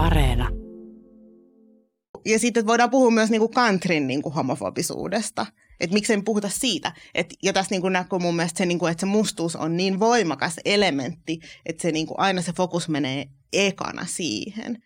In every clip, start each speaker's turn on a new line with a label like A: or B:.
A: Areena.
B: Ja sitten voidaan puhua myös niin kuin countryn niin homofobisuudesta. Että miksei puhuta siitä. Et, ja tässä niin kuin näkyy mun mielestä se, niin kuin, että se mustuus on niin voimakas elementti, että se niin kuin, aina se fokus menee ekana siihen.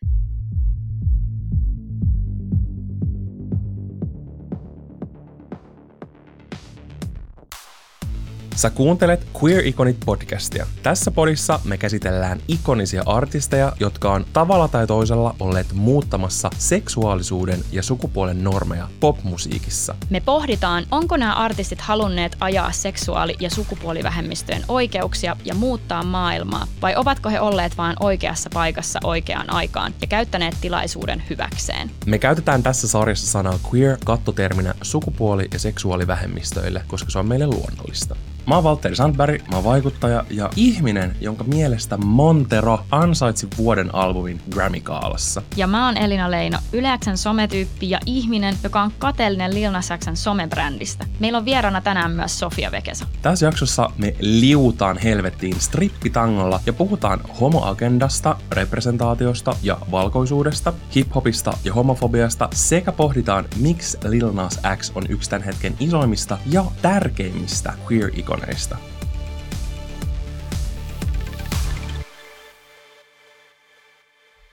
C: Sä kuuntelet Queer Iconit podcastia. Tässä podissa me käsitellään ikonisia artisteja, jotka on tavalla tai toisella olleet muuttamassa seksuaalisuuden ja sukupuolen normeja popmusiikissa.
D: Me pohditaan, onko nämä artistit halunneet ajaa seksuaali- ja sukupuolivähemmistöjen oikeuksia ja muuttaa maailmaa, vai ovatko he olleet vain oikeassa paikassa oikeaan aikaan ja käyttäneet tilaisuuden hyväkseen?
C: Me käytetään tässä sarjassa sanaa queer kattoterminä sukupuoli- ja seksuaalivähemmistöille, koska se on meille luonnollista. Mä oon Valtteri Sandberg, mä oon vaikuttaja ja ihminen, jonka mielestä Montero ansaitsi vuoden albumin Grammy-kaalassa.
D: Ja mä oon Elina Leino, Yleäksen sometyyppi ja ihminen, joka on kateellinen Lil Nas Xn somebrändistä. Meillä on vieraana tänään myös Sofia Vekesa.
C: Tässä jaksossa me liutaan helvettiin strippitangolla ja puhutaan homoagendasta, representaatiosta ja valkoisuudesta, hiphopista ja homofobiasta sekä pohditaan, miksi Lil Nas X on yksi tämän hetken isoimmista ja tärkeimmistä queer-ikoneista.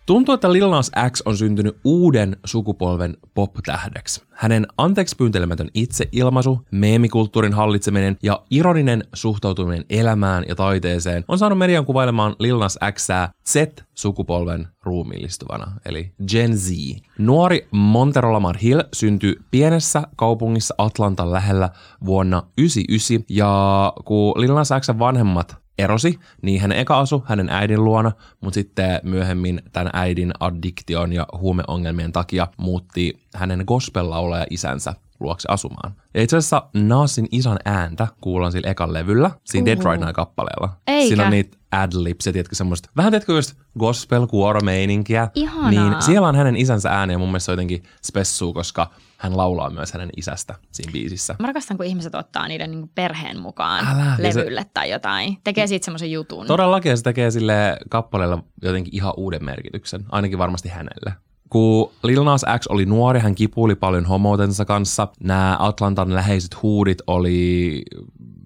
C: Tuntuu, että Lil Nas X on syntynyt uuden sukupolven pop-tähdeksi. Hänen anteeksi pyyntelemätön itseilmaisu, meemikulttuurin hallitseminen ja ironinen suhtautuminen elämään ja taiteeseen on saanut median kuvailemaan Lil Nas Xää Z-sukupolven ruumiillistuvana, eli Gen Z. Nuori Montero Lamar Hill syntyi pienessä kaupungissa Atlantan lähellä vuonna 1999, ja kun Lil Nas Xn vanhemmat erosi, niin hän eka asu hänen äidin luona, mutta sitten myöhemmin tämän äidin addiktion ja huumeongelmien takia muutti hänen gospel isänsä luokse asumaan. Ja itse asiassa Nasin isän ääntä kuullaan sillä ekan levyllä, siinä Dead Right Now-kappaleella.
D: Eikä.
C: Siinä on niitä adlibs ja tiedätkö semmoista, vähän tiedätkö just gospel meininkiä
D: Ihanaa.
C: Niin siellä on hänen isänsä ääni ja mun mielestä se on jotenkin spessuu, koska hän laulaa myös hänen isästä siinä biisissä.
D: Mä rakastan, kun ihmiset ottaa niiden niin perheen mukaan
C: Älä. Se-
D: levylle tai jotain. Tekee siitä semmoisen jutun.
C: Todellakin se tekee sille kappaleella jotenkin ihan uuden merkityksen, ainakin varmasti hänelle. Kun Lil Nas X oli nuori, hän kipuili paljon homoutensa kanssa. Nämä Atlantan läheiset huudit oli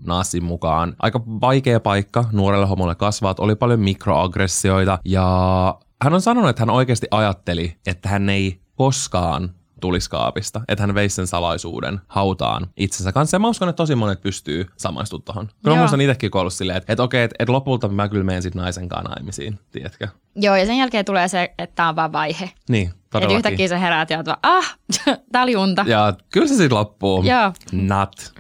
C: Nasin mukaan aika vaikea paikka nuorelle homolle kasvaa, oli paljon mikroaggressioita ja hän on sanonut, että hän oikeasti ajatteli, että hän ei koskaan tulisi kaapista, että hän veisi sen salaisuuden hautaan itsensä kanssa. Ja mä uskon, että tosi monet pystyy samaistumaan tuohon. Kyllä mä muistan itsekin kun ollut silleen, että, että okei, että, että lopulta mä kyllä menen sitten naisen kanssa naimisiin, tiedätkö?
D: Joo, ja sen jälkeen tulee se, että tämä on vaan vaihe.
C: Niin,
D: Että
C: todellakin.
D: yhtäkkiä sä heräät ja oot vaan, ah, tää oli unta.
C: Ja kyllä se sitten loppuu.
D: Joo.
C: Not.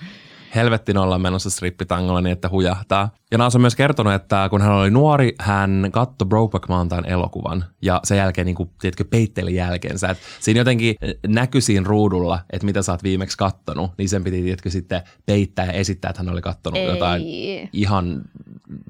C: Helvettin olla menossa strippitangolla niin, että hujahtaa. Ja Naas on myös kertonut, että kun hän oli nuori, hän katsoi Brokeback Mountain elokuvan ja sen jälkeen, niin kuin, tiedätkö, peitteli jälkeensä. Et siinä jotenkin näkyi siinä ruudulla, että mitä sä oot viimeksi kattonut, niin sen piti, tiedätkö, sitten peittää ja esittää, että hän oli kattonut
D: Ei.
C: jotain ihan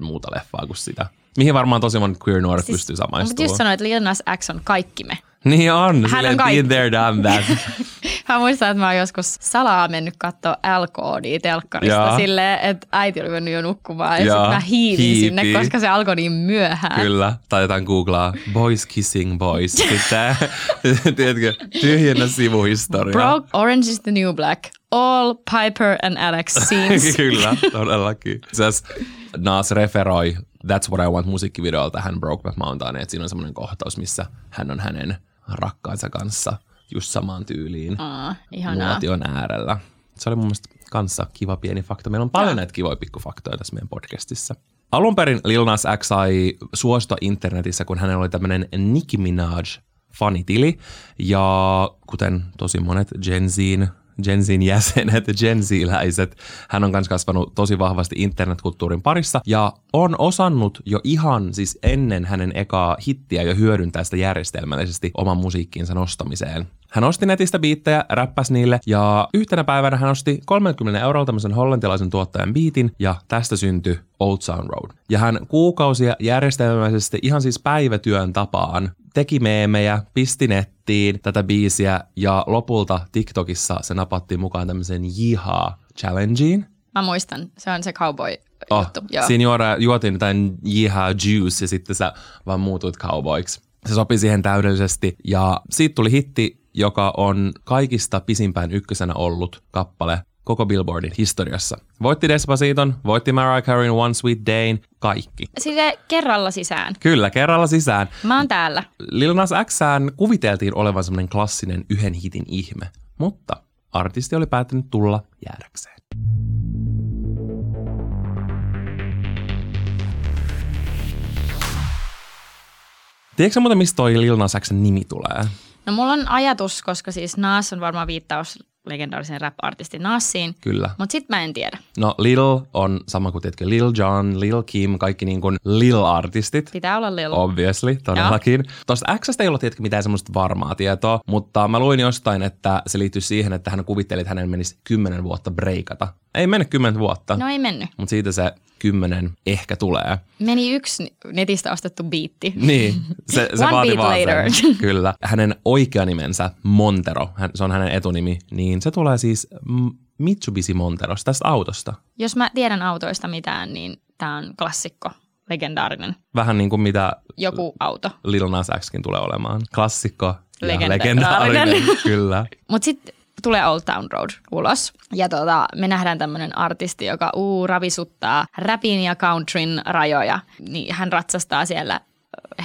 C: muuta leffaa kuin sitä. Mihin varmaan tosi monet queer-nuoret siis, pystyy
D: Mutta
C: samaistumaan.
D: just sanoin, että Lil Nas X on kaikki me.
C: Niin on,
D: on
C: silleen
D: kaikki.
C: been there, done that.
D: Mä muistan, että mä oon joskus salaa mennyt katsoa L-koodia telkkarista silleen, että äiti oli mennyt jo nukkumaan ja
C: Jaa,
D: sitten mä hiivin sinne,
C: hiipii.
D: koska se alkoi niin myöhään.
C: Kyllä, tai jotain googlaa boys kissing boys. Sitten, tiedätkö, tyhjennä sivuhistoria.
D: Broke Orange is the New Black. All Piper and Alex scenes.
C: Kyllä, todellakin. Siis Nas referoi That's What I Want musiikkivideolla tähän Brokeback Mountainiin, että siinä on semmoinen kohtaus, missä hän on hänen rakkaansa kanssa just samaan tyyliin
D: Aa, ihanaa.
C: nuotion äärellä. Se oli mun mielestä kanssa kiva pieni fakta. Meillä on paljon näitä kivoja pikkufaktoja tässä meidän podcastissa. Alun perin Lil Nas X sai suostua internetissä, kun hänellä oli tämmöinen Nicki Minaj fanitili. Ja kuten tosi monet Gen Zin Gen Zin jäsenet, Gen Z-läiset. Hän on myös kasvanut tosi vahvasti internetkulttuurin parissa ja on osannut jo ihan siis ennen hänen ekaa hittiä jo hyödyntää sitä järjestelmällisesti oman musiikkinsa nostamiseen. Hän osti netistä biittejä, räppäsi niille ja yhtenä päivänä hän osti 30 eurolla tämmöisen hollantilaisen tuottajan biitin ja tästä syntyi Old Sound Road. Ja hän kuukausia järjestelmällisesti ihan siis päivätyön tapaan teki meemejä, pisti nettiin tätä biisiä ja lopulta TikTokissa se napattiin mukaan tämmöiseen Jihaa Challengeen.
D: Mä muistan, se on se cowboy
C: Oh,
D: juttu. Joo.
C: siinä juoda, juotiin jotain Jihaa Juice ja sitten sä vaan muutuit cowboyksi. Se sopi siihen täydellisesti ja siitä tuli hitti, joka on kaikista pisimpään ykkösenä ollut kappale koko Billboardin historiassa. Voitti Despaciton, voitti Mariah Careyn One Sweet Day, kaikki.
D: Sille kerralla sisään.
C: Kyllä, kerralla sisään.
D: Mä oon täällä.
C: Lil Nas Xään kuviteltiin olevan semmoinen klassinen yhden hitin ihme, mutta artisti oli päättänyt tulla jäädäkseen. Tiedätkö muuten, mistä toi Lil Nas Xn nimi tulee?
D: No mulla on ajatus, koska siis Nas on varmaan viittaus legendaarisen rap-artistin Nassiin.
C: Kyllä.
D: Mutta sit mä en tiedä.
C: No Lil on sama kuin tiedätkö, Lil Jon, Lil Kim, kaikki niin kuin Lil-artistit.
D: Pitää olla Lil.
C: Obviously, todellakin. Tuosta Xstä ei ollut tietenkin mitään semmoista varmaa tietoa, mutta mä luin jostain, että se liittyy siihen, että hän kuvitteli, että hänen menisi kymmenen vuotta breikata. Ei mennyt kymmenen vuotta,
D: No ei mennyt.
C: mutta siitä se kymmenen ehkä tulee.
D: Meni yksi netistä ostettu biitti.
C: Niin, se, se
D: One
C: vaati
D: beat
C: vaan
D: later.
C: Sen. Kyllä. Hänen oikea nimensä Montero, hän, se on hänen etunimi, niin se tulee siis Mitsubishi Monterosta, tästä autosta.
D: Jos mä tiedän autoista mitään, niin tää on klassikko, legendaarinen.
C: Vähän niin kuin mitä
D: Joku auto.
C: Lil Nas Xkin tulee olemaan. Klassikko ja
D: Legendaarinen.
C: legendaarinen. Kyllä.
D: Mutta sitten tulee Old Town Road ulos. Ja tota, me nähdään tämmöinen artisti, joka uu, ravisuttaa rapin ja countryn rajoja. Niin hän ratsastaa siellä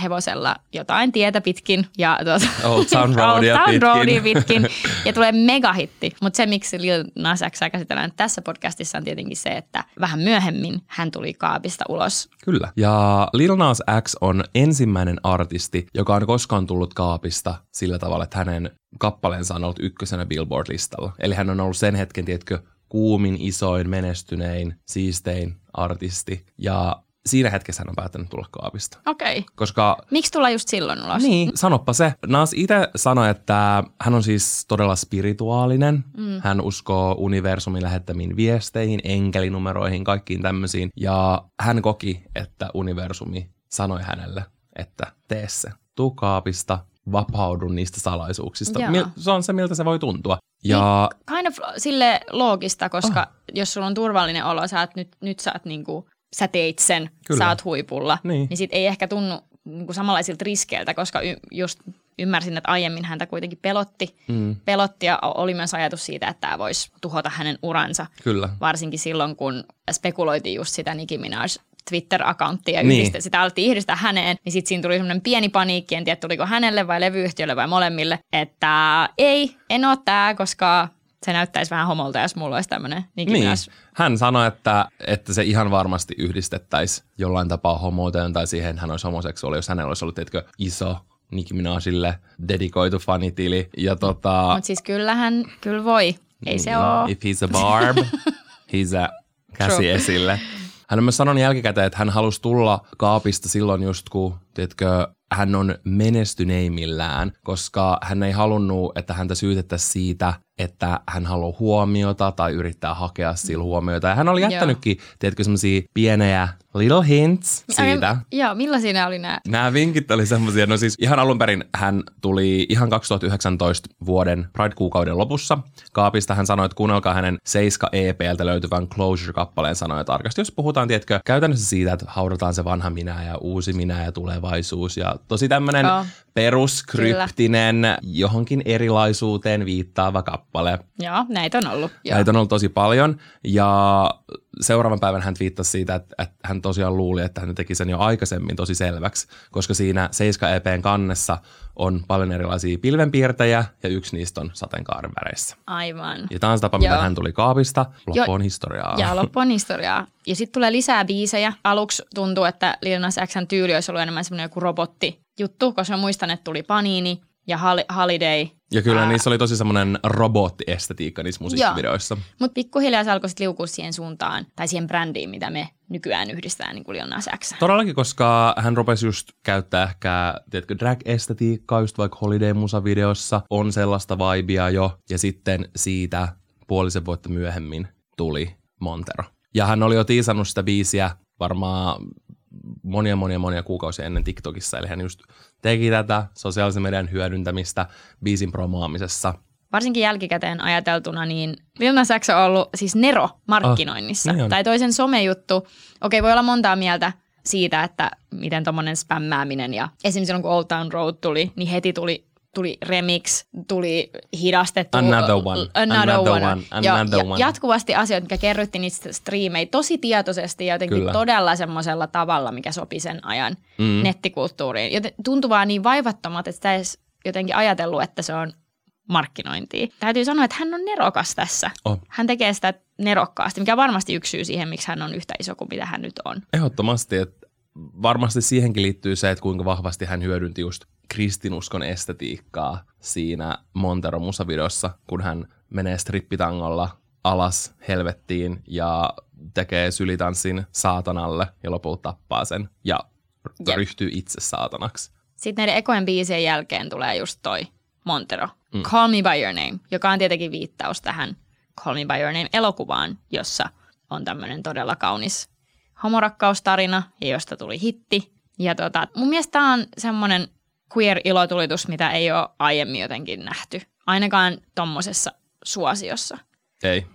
D: hevosella jotain tietä pitkin. Ja tuota,
C: Old Town Roadia pitkin.
D: Roadia pitkin. Ja tulee megahitti. Mutta se, miksi Lil Nas X käsitellään tässä podcastissa on tietenkin se, että vähän myöhemmin hän tuli kaapista ulos.
C: Kyllä. Ja Lil Nas X on ensimmäinen artisti, joka on koskaan tullut kaapista sillä tavalla, että hänen kappaleensa on ollut ykkösenä Billboard-listalla. Eli hän on ollut sen hetken, tiedätkö, kuumin, isoin, menestynein, siistein artisti. Ja siinä hetkessä hän on päättänyt tulla kaapista.
D: Okei. Okay.
C: Koska
D: Miksi tulla just silloin ulos?
C: Niin, sanoppa se. Nas itse sanoi, että hän on siis todella spirituaalinen. Mm. Hän uskoo universumin lähettämiin viesteihin, enkelinumeroihin, kaikkiin tämmöisiin. Ja hän koki, että universumi sanoi hänelle, että tee se. Tuu kaapista, vapaudu niistä salaisuuksista. Mil- se on se, miltä se voi tuntua. Ja
D: kind of sille loogista, koska oh. jos sulla on turvallinen olo, sä oot nyt, nyt sä oot niinku, sä teit sen,
C: Kyllä.
D: sä oot huipulla,
C: Niin.
D: niin sit ei ehkä tunnu niinku samanlaisilta riskeiltä, koska y- just ymmärsin, että aiemmin häntä kuitenkin pelotti,
C: mm,
D: pelotti ja oli myös ajatus siitä, että tämä voisi tuhota hänen uransa,
C: kyllä.
D: varsinkin silloin, kun spekuloitiin just sitä Nicki Minaj Twitter-akanttia ja
C: Niin.
D: yhdistä, sitä alettiin yhdistää häneen, niin sitten siinä tuli semmoinen pieni paniikki, en tiedä tuliko hänelle vai levyyhtiölle vai molemmille, että ei, en ole tää, koska se näyttäisi vähän homolta, jos mulla olisi tämmöinen
C: Niin.
D: Minaj.
C: Hän sanoi, että, että se ihan varmasti yhdistettäisiin jollain tapaa homouteen tai siihen, että hän olisi homoseksuaali, jos hänellä olisi ollut tiedätkö, iso Nicki Minajille dedikoitu fanitili. Ja tota,
D: Mutta siis kyllähän, kyllä voi, ei se
C: no,
D: ole.
C: If he's a barb, he's a käsi
D: True.
C: esille. Hän on myös sanonut jälkikäteen, että hän halusi tulla kaapista silloin just kun, tiedätkö, hän on menestyneimmillään, koska hän ei halunnut, että häntä syytettäisiin siitä, että hän haluaa huomiota tai yrittää hakea sillä huomiota. Ja hän oli
D: Joo.
C: jättänytkin, tiedätkö, semmoisia pienejä little hints siitä.
D: Ai, Joo, millaisia nämä oli nämä?
C: Nämä vinkit oli semmoisia, no siis ihan alun perin hän tuli ihan 2019 vuoden Pride-kuukauden lopussa. Kaapista hän sanoi, että kuunnelkaa hänen 7 EPltä löytyvän Closure-kappaleen sanoja tarkasti. Jos puhutaan, tiedätkö, käytännössä siitä, että haudataan se vanha minä ja uusi minä ja tulevaisuus ja tosi tämmöinen
D: Joo.
C: Peruskryptinen, johonkin erilaisuuteen viittaava kappale.
D: Joo, näitä on ollut. Joo.
C: Näitä on ollut tosi paljon ja seuraavan päivän hän viittasi siitä, että, että hän tosiaan luuli, että hän teki sen jo aikaisemmin tosi selväksi, koska siinä 7 EPn kannessa on paljon erilaisia pilvenpiirtejä ja yksi niistä on sateenkaaren väreissä.
D: Aivan.
C: Ja tämä on se tapa,
D: Joo.
C: hän tuli kaapista. Loppu on historiaa.
D: Ja loppu on historiaa. Ja sitten tulee lisää biisejä. Aluksi tuntuu, että Lil Nas Xn tyyli olisi ollut enemmän semmoinen joku robotti-juttu, koska mä muistan, että tuli Panini ja Hol- Holiday.
C: ja kyllä
D: Ää,
C: niissä oli tosi semmoinen robottiestetiikka niissä musiikkivideoissa.
D: Mutta pikkuhiljaa se alkoi sitten liukua siihen suuntaan, tai siihen brändiin, mitä me nykyään yhdistetään niin kuin Lil Nas X.
C: Todellakin, koska hän rupesi just käyttää ehkä, tiedätkö, drag-estetiikkaa just vaikka Holiday-musavideossa, on sellaista vibea jo, ja sitten siitä puolisen vuotta myöhemmin tuli Montero. Ja hän oli jo tiisannut sitä biisiä varmaan monia, monia, monia kuukausia ennen TikTokissa, eli hän just teki tätä sosiaalisen median hyödyntämistä biisin promoamisessa.
D: Varsinkin jälkikäteen ajateltuna, niin Lil Nas X on ollut siis Nero markkinoinnissa.
C: Ah, niin on.
D: tai toisen somejuttu. Okei, voi olla montaa mieltä siitä, että miten tuommoinen spämmääminen ja esimerkiksi silloin kun Old Town Road tuli, niin heti tuli tuli remix, tuli hidastettu.
C: Another one,
D: Another,
C: another
D: one.
C: one, another
D: ja
C: one.
D: jatkuvasti asioita, mikä kerrytti niistä striimejä tosi tietoisesti ja jotenkin
C: Kyllä.
D: todella semmoisella tavalla, mikä sopi sen ajan
C: Mm.
D: nettikulttuuriin. Joten tuntuu vaan niin vaivattomat, että sitä ei edes jotenkin ajatellut, että se on markkinointia. Täytyy sanoa, että hän on nerokas tässä.
C: Oh.
D: Hän tekee sitä nerokkaasti, mikä on varmasti yksi syy siihen, miksi hän on yhtä iso kuin mitä hän nyt on.
C: Ehdottomasti, että varmasti siihenkin liittyy se, että kuinka vahvasti hän hyödynti just kristinuskon estetiikkaa siinä Montero musavideossa, kun hän menee strippitangolla alas helvettiin ja tekee sylitanssin saatanalle ja lopulta tappaa sen ja
D: Jep.
C: Ryhtyy itse saatanaksi.
D: Sitten näiden ekojen biisien jälkeen tulee just toi Montero, mm. Call Me By Your Name, joka on tietenkin viittaus tähän Call Me By Your Name-elokuvaan, jossa on tämmöinen todella kaunis homorakkaustarina, ja josta tuli hitti. Ja tota, mun mielestä tää on semmoinen queer-ilotulitus, mitä ei ole aiemmin jotenkin nähty, ainakaan tommosessa suosiossa.
C: Ei.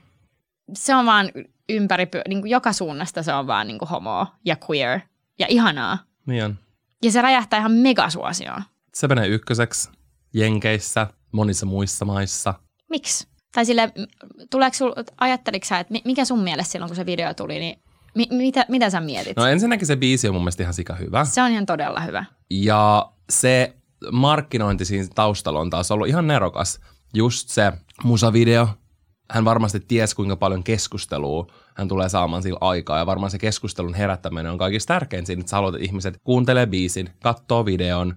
D: Se on vaan ympäri, niin kuin joka suunnasta se on vaan niin kuin homoa ja queer ja ihanaa.
C: Niin on.
D: Ja se räjähtää ihan megasuosioon.
C: Se menee ykköseksi Jenkeissä, monissa muissa maissa.
D: Miksi? Tai sille, tuleeko sul, ajatteliko sä, että mi- mikä sun mielestä silloin, kun se video tuli, niin mi- mitä, mitä sä mietit?
C: No ensinnäkin se biisi on mun mielestä ihan sika hyvä.
D: Se on ihan todella hyvä.
C: Ja se markkinointi siinä taustalla on taas ollut ihan nerokas. Just se musavideo. Hän varmasti ties, kuinka paljon keskustelua hän tulee saamaan sillä aikaa. Ja varmaan se keskustelun herättäminen on kaikista tärkein siinä, että sä haluat, että ihmiset kuuntelee biisin, katsoo videon,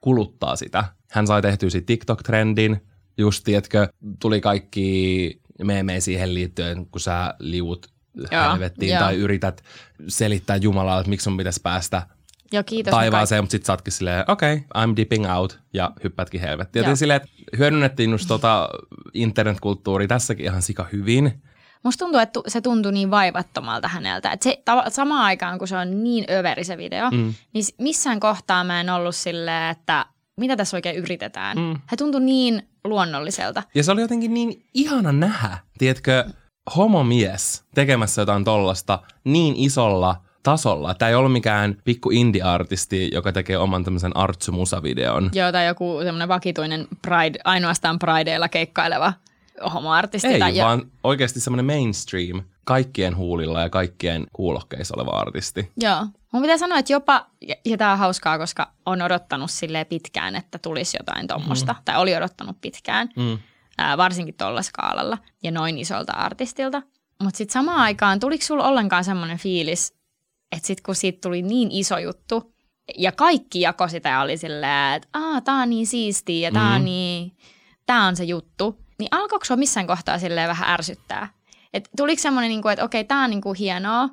C: kuluttaa sitä. Hän sai tehtyä siitä TikTok-trendin. Just, tiedätkö, tuli kaikki meemejä siihen liittyen, kun sä liut
D: Joo,
C: helvettiin
D: joo.
C: tai yrität selittää Jumalalle, että miksi sun pitäisi päästä
D: Joo, kiitos.
C: taivaaseen, mutta sitten sä ootkin silleen, okei, okay, I'm dipping out, ja hyppätkin helvettiin. Joten silleen, että hyödynnettiin just tota internetkulttuuria tässäkin ihan sika hyvin.
D: Musta tuntuu, että se tuntui niin vaivattomalta häneltä. Että se, tava- samaan aikaan, kun se on niin överi se video, mm. niin missään kohtaa mä en ollut silleen, että mitä tässä oikein yritetään. Mm. He tuntui niin luonnolliselta.
C: Ja se oli jotenkin niin ihana nähdä, tiedätkö, homomies tekemässä jotain tollasta niin isolla tasolla. Tämä ei ollut mikään pikku indie-artisti, joka tekee oman tämmöisen artsu-musavideon.
D: Joo, tai joku semmoinen vakituinen pride, ainoastaan prideilla keikkaileva homoartisti.
C: Ei,
D: tai jo-
C: vaan oikeasti semmoinen mainstream, kaikkien huulilla ja kaikkien kuulokkeissa oleva artisti.
D: Joo. Mun pitää sanoa, että jopa, ja, ja tämä on hauskaa, koska on odottanut silleen pitkään, että tulisi jotain tuommoista, mm. tai oli odottanut pitkään,
C: Mm.
D: Ää, varsinkin tuolla skaalalla ja noin isolta artistilta. Mutta sitten samaan aikaan, tuliko sulla ollenkaan semmoinen fiilis, että sitten kun siitä tuli niin iso juttu, ja kaikki jako sitä ja oli silleen, että Aa, tää on niin siistiä ja tää
C: Mm.
D: on niin, tää on se juttu, niin alkoiko sua missään kohtaa silleen vähän ärsyttää? Et tuliko semmoinen, niinku, että okei, tää on niinku hienoa,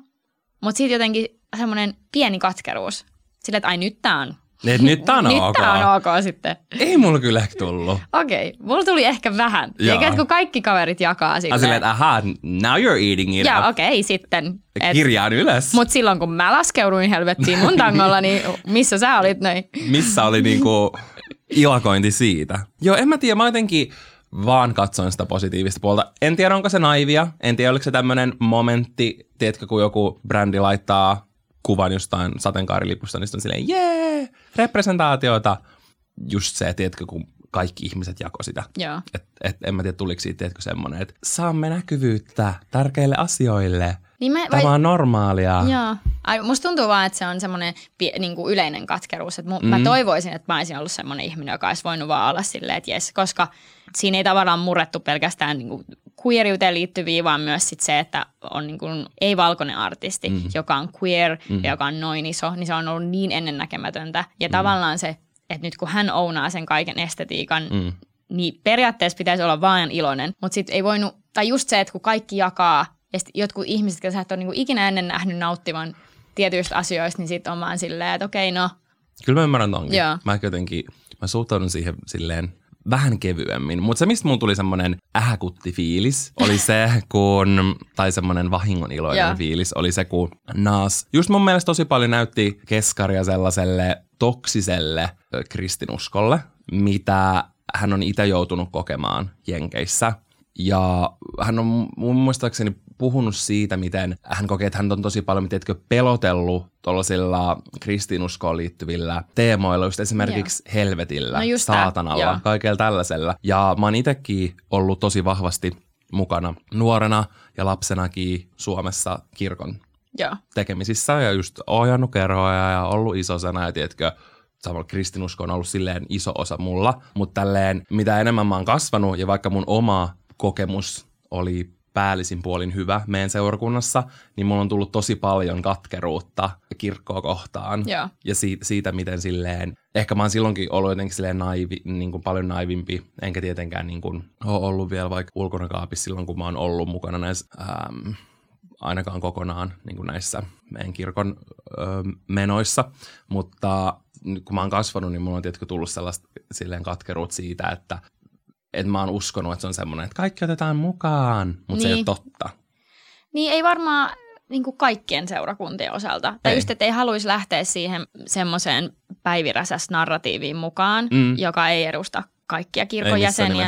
D: mutta sitten jotenkin semmoinen pieni katkeruus. Silleen, että ai nyt tää on.
C: Et nyt tää on
D: nyt
C: ok.
D: tää on ok sitten.
C: Ei mulla kyllä ehkä tullut.
D: Okei, mulla tuli ehkä vähän. Eikä, kun kaikki kaverit jakaa
C: Silleen,
D: silleen.
C: silleen että aha, now you're eating it
D: Joo, okei, sitten. Et,
C: Kirjaan ylös.
D: Mutta silloin kun mä laskeuduin helvettiin mun tangolla, niin missä sä olit noin?
C: Missä oli niinku ilakointi siitä. Joo, en mä tiedä, mä jotenkin vaan katsoin sitä positiivista puolta. En tiedä, onko se naivia. En tiedä, oliko se tämmöinen momentti, tiedätkö, kun joku brändi laittaa kuvan jostain sateenkaarilipusta, niin sitten on silleen, jee, representaatiota. Just se, tiedätkö, kun kaikki ihmiset jako sitä.
D: Joo.
C: Et, et, en mä tiedä, tuliko siitä, tiedätkö, semmoinen, että saamme näkyvyyttä tärkeille asioille.
D: Niin mä,
C: Tämä on normaalia.
D: Joo. Ai, musta tuntuu vaan, että se on semmoinen niin kuin yleinen katkeruus. Että mu- mm. Mä toivoisin, että mä olisin ollut semmoinen ihminen, joka olisi voinut vaan olla silleen, että jes, koska siinä ei tavallaan murrettu pelkästään niin kuin queeriuteen liittyviä, vaan myös sit se, että on niin kuin ei-valkoinen artisti, mm. joka on queer mm. ja joka on noin iso, niin se on ollut niin ennennäkemätöntä. Ja mm. tavallaan se, että nyt kun hän ounaa sen kaiken estetiikan, mm. niin periaatteessa pitäisi olla vaan iloinen, mutta sitten ei voinut, tai just se, että kun kaikki jakaa, ja jotkut ihmiset, jotka sä et ole niinku ikinä ennen nähnyt nauttivan tietyistä asioista, niin sitten on vaan silleen, että okei, no,
C: Kyllä mä ymmärrän tonkin.
D: Joo.
C: Mä jotenkin, mä suhtaudun siihen silleen vähän kevyemmin. Mutta se, mistä mun tuli semmoinen ähäkutti fiilis, oli se, kun, tai semmoinen vahingon iloinen
D: Joo.
C: fiilis, oli se, kun Nas just mun mielestä tosi paljon näytti keskaria sellaiselle toksiselle kristinuskolle, mitä hän on itse joutunut kokemaan Jenkeissä. Ja hän on mun muistaakseni puhunut siitä, miten hän kokee, että hän on tosi paljon, tiedätkö, pelotellut tuollaisilla kristinuskoon liittyvillä teemoilla, just esimerkiksi Joo. helvetillä,
D: No just
C: saatanalla,
D: joo.
C: kaikella tällaisella. Ja mä oon itsekin ollut tosi vahvasti mukana nuorena ja lapsenakin Suomessa kirkon
D: Joo.
C: tekemisissä ja just ohjannut kerhoja ja ollut isosena ja tiedätkö, samalla kristinusko on ollut silleen iso osa mulla, mutta tälleen mitä enemmän mä oon kasvanut ja vaikka mun oma kokemus oli päällisin puolin hyvä meidän seurakunnassa, niin mulla on tullut tosi paljon katkeruutta kirkkoa kohtaan.
D: Joo.
C: Ja siitä, siitä, miten silleen, ehkä mä oon silloinkin ollut jotenkin silleen naivi, niin kuin paljon naivimpi, enkä tietenkään niin kuin ole ollut vielä vaikka ulkona kaapissa silloin, kun mä oon ollut mukana näissä ähm, ainakaan kokonaan niin kuin näissä meidän kirkon ö, menoissa, mutta nyt kun mä oon kasvanut, niin mulla on tietysti tullut sellaista silleen katkeruut siitä, että että mä oon uskonut, että se on semmoinen, että kaikki otetaan mukaan, mutta se ei ole
D: Niin.
C: totta.
D: Niin ei varmaan niin kuin kaikkien seurakuntien osalta. Tai
C: Ei.
D: just, että ei haluaisi lähteä siihen semmoiseen päiviräsäs narratiiviin mukaan,
C: Mm.
D: joka ei edusta kaikkia kirkon jäseniä.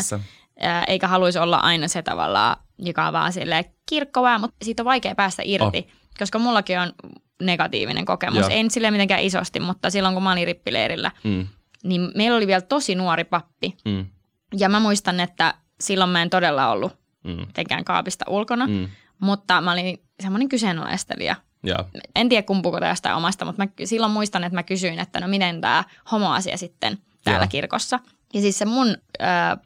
D: eikä haluaisi olla aina se tavallaan, joka on vaan silleen kirkkovää, mutta siitä on vaikea päästä irti, oh. koska mullakin on negatiivinen kokemus.
C: Joo.
D: En sille mitenkään isosti, mutta silloin kun mä olin rippileirillä,
C: Mm,
D: niin meillä oli vielä tosi nuori pappi.
C: mm,
D: Ja mä muistan, että silloin mä en todella ollut
C: mm,
D: mitenkään kaapista ulkona, mm. mutta mä olin semmoinen kyseenalaistelija.
C: Ja,
D: En tiedä kumpuuko tästä omasta, mutta mä silloin muistan, että mä kysyin, että no miten tämä homoasia sitten täällä
C: Joo.
D: kirkossa. Ja siis se mun ö,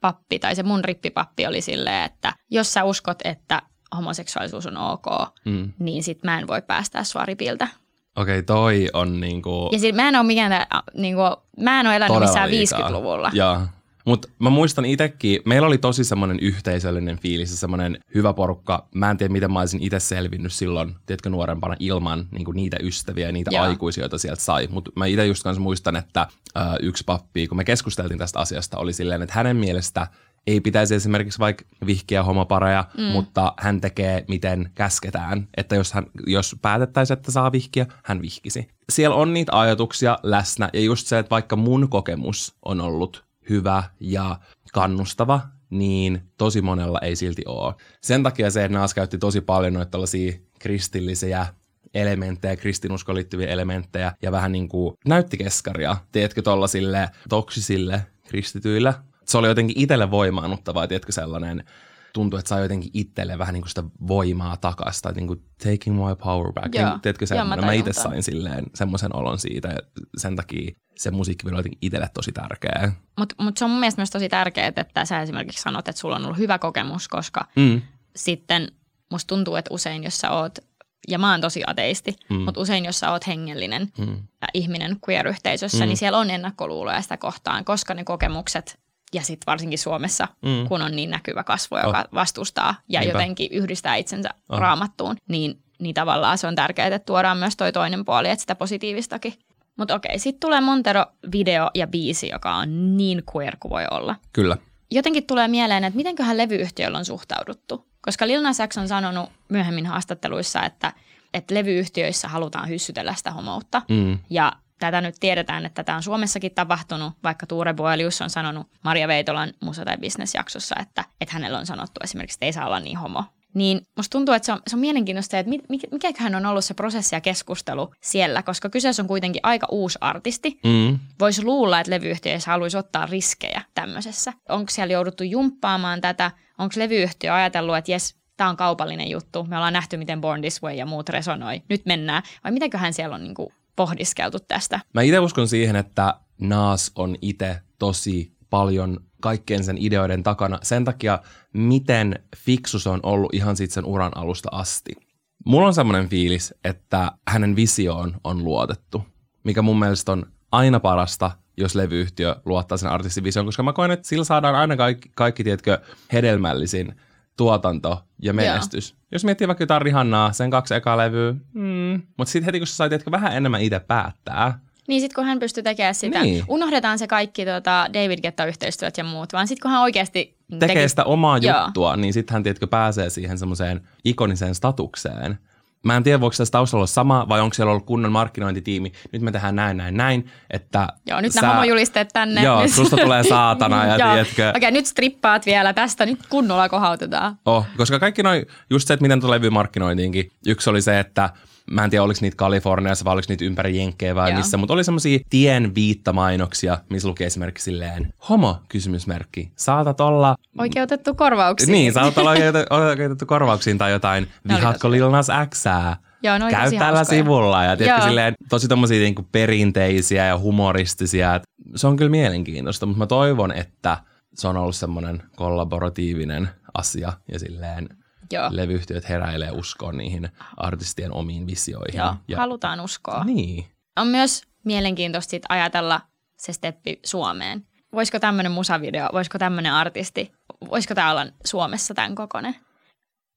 D: pappi tai se mun rippipappi oli silleen, että jos sä uskot, että homoseksuaalisuus on ok,
C: mm.
D: niin sit mä en voi päästää sua ripiltä.
C: okei, toi on niinku
D: Ja sit mä en ole mikään, niinku, mä en ole elänyt missään
C: liikaa.
D: 50-luvulla.
C: Joo. Mutta mä muistan itsekin, meillä oli tosi semmoinen yhteisöllinen fiilis ja semmoinen hyvä porukka. Mä en tiedä, miten mä olisin itse selvinnyt silloin, tiedätkö, nuorempana ilman niin niitä ystäviä ja niitä
D: Joo.
C: aikuisia, joita sieltä sai. Mutta mä itse just kanssa muistan, että ö, yksi pappi, kun me keskusteltiin tästä asiasta, oli silleen, että hänen mielestä ei pitäisi esimerkiksi vaikka vihkiä homopareja, mm. mutta hän tekee miten käsketään. Että jos, hän, jos päätettäisiin, että saa vihkiä, hän vihkisi. Siellä on niitä ajatuksia läsnä ja just se, että vaikka mun kokemus on ollut hyvä ja kannustava, niin tosi monella ei silti ole. Sen takia se, että Naas käytti tosi paljon noita tällaisia kristillisiä elementtejä, kristinuskoon liittyviä elementtejä ja vähän niin kuin näytti keskaria, tiedätkö, tollasille toksisille kristityille. Se oli jotenkin itselle voimaannuttavaa, tiedätkö, sellainen tuntui, että sai jotenkin itselle vähän niin kuin sitä voimaa takaisin, tai niin kuin taking my power back.
D: Joo.
C: Niin, tiedätkö,
D: Joo, mä.
C: Mä itse sain silleen semmoisen olon siitä, ja sen takia se musiikki oli jotenkin itselle tosi tärkeä.
D: Mutta mut se on mun mielestä myös tosi tärkeää, että sä esimerkiksi sanot, että sulla on ollut hyvä kokemus, koska
C: Mm.
D: sitten musta tuntuu, että usein jos sä oot, ja mä oon tosi ateisti, mm. mutta usein jos sä oot hengellinen
C: Mm.
D: ja ihminen queer-yhteisössä, mm. niin siellä on ennakkoluuloja sitä kohtaan, koska ne kokemukset, ja sitten varsinkin Suomessa,
C: Mm.
D: kun on niin näkyvä kasvo, joka oh. vastustaa ja
C: Niinpä.
D: jotenkin yhdistää itsensä
C: Oh.
D: raamattuun, niin, niin tavallaan se on tärkeää, että tuodaan myös toi toinen puoli, että sitä positiivistakin. Mutta okei, sitten tulee Montero-video ja biisi, joka on niin queer kuin voi olla
C: Kyllä.
D: jotenkin tulee mieleen, että mitenköhän levyyhtiöllä on suhtauduttu. Koska Lil Nas X on sanonut myöhemmin haastatteluissa, että, että levyyhtiöissä halutaan hyssytellä sitä homoutta.
C: Mm.
D: Ja tätä nyt tiedetään, että tätä on Suomessakin tapahtunut, vaikka Tuure Boelius on sanonut Maria Veitolan Musa tai Business-jaksossa, että, että hänellä on sanottu esimerkiksi, että ei saa olla niin homo. Niin musta tuntuu, että se on, se on mielenkiintoista, että mikä, mikäköhän on ollut se prosessi ja keskustelu siellä, koska kyseessä on kuitenkin aika uusi artisti,
C: Mm.
D: voisi luulla, että levyyhtiöissä haluaisi ottaa riskejä tämmöisessä. Onko siellä jouduttu jumppaamaan tätä? Onko levyyhtiö ajatellut, että jes, tämä on kaupallinen juttu, me ollaan nähty, miten Born This Way ja muut resonoi, nyt mennään. Vai mitäköhän siellä on niinku pohdiskeltu tästä?
C: Mä itse uskon siihen, että Naas on itse tosi paljon kaikkien sen ideoiden takana sen takia, miten fiksu se on ollut ihan siitä sen uran alusta asti. Mulla on semmoinen fiilis, että hänen visioon on luotettu, mikä mun mielestä on aina parasta, jos levyyhtiö luottaa sen artistin visioon, koska mä koen, että sillä saadaan aina kaikki, kaikki tiedätkö, hedelmällisin tuotanto ja menestys. Joo. Jos miettii vaikka jotain Rihannaa, sen kaksi ekaa levyä, mm. mutta sitten heti kun sä sait vähän enemmän itse päättää,
D: Niin sitten kun hän pystyy tekemään sitä, Niin. unohdetaan se kaikki tota, David Getta-yhteistyöt ja muut, vaan sitten kun hän oikeasti
C: tekee sitä omaa
D: Joo.
C: juttua, niin sitten hän tiedätkö, pääsee siihen semmoiseen ikoniseen statukseen. Mä en tiedä, voiko tässä taustalla olla sama vai onko siellä ollut kunnon markkinointitiimi. Nyt me tehdään näin, näin, näin. Että
D: Joo, nyt sä... nämä homojulisteet tänne.
C: Joo,
D: nyt.
C: susta tulee saatana ja tiedätkö.
D: Okei, okay, nyt strippaat vielä tästä, nyt kunnolla kohautetaan.
C: Oh, koska kaikki noin, just se, että miten tulee markkinointiinkin. Yksi oli se, että mä en tiedä oliko niitä Kaliforniassa vai oliko niitä ympäri Jenkkejä vai Joo. missä, mutta oli semmoisia tien viittamainoksia, missä luki esimerkiksi silleen homo, kysymysmerkki, saatat olla...
D: Oikeutettu korvauksiin.
C: Niin, saatat olla oikeutettu korvauksiin tai jotain, vihaatko Lil Nas Xää?
D: Joo, no
C: Käy tällä hauskoja. sivulla ja tiedätkö, silleen, tosi tommosia niinku perinteisiä ja humoristisia. Se on kyllä mielenkiintoista, mutta mä toivon, että se on ollut semmoinen kollaboratiivinen asia ja silleen Joo. levyyhtiöt heräilee uskoon niihin artistien omiin visioihin.
D: Joo, ja... halutaan uskoa.
C: Niin.
D: On myös mielenkiintoista sit ajatella se steppi Suomeen. Voisiko tämmöinen musavideo, voisiko tämmöinen artisti, voisiko tämä olla Suomessa tämän kokonen?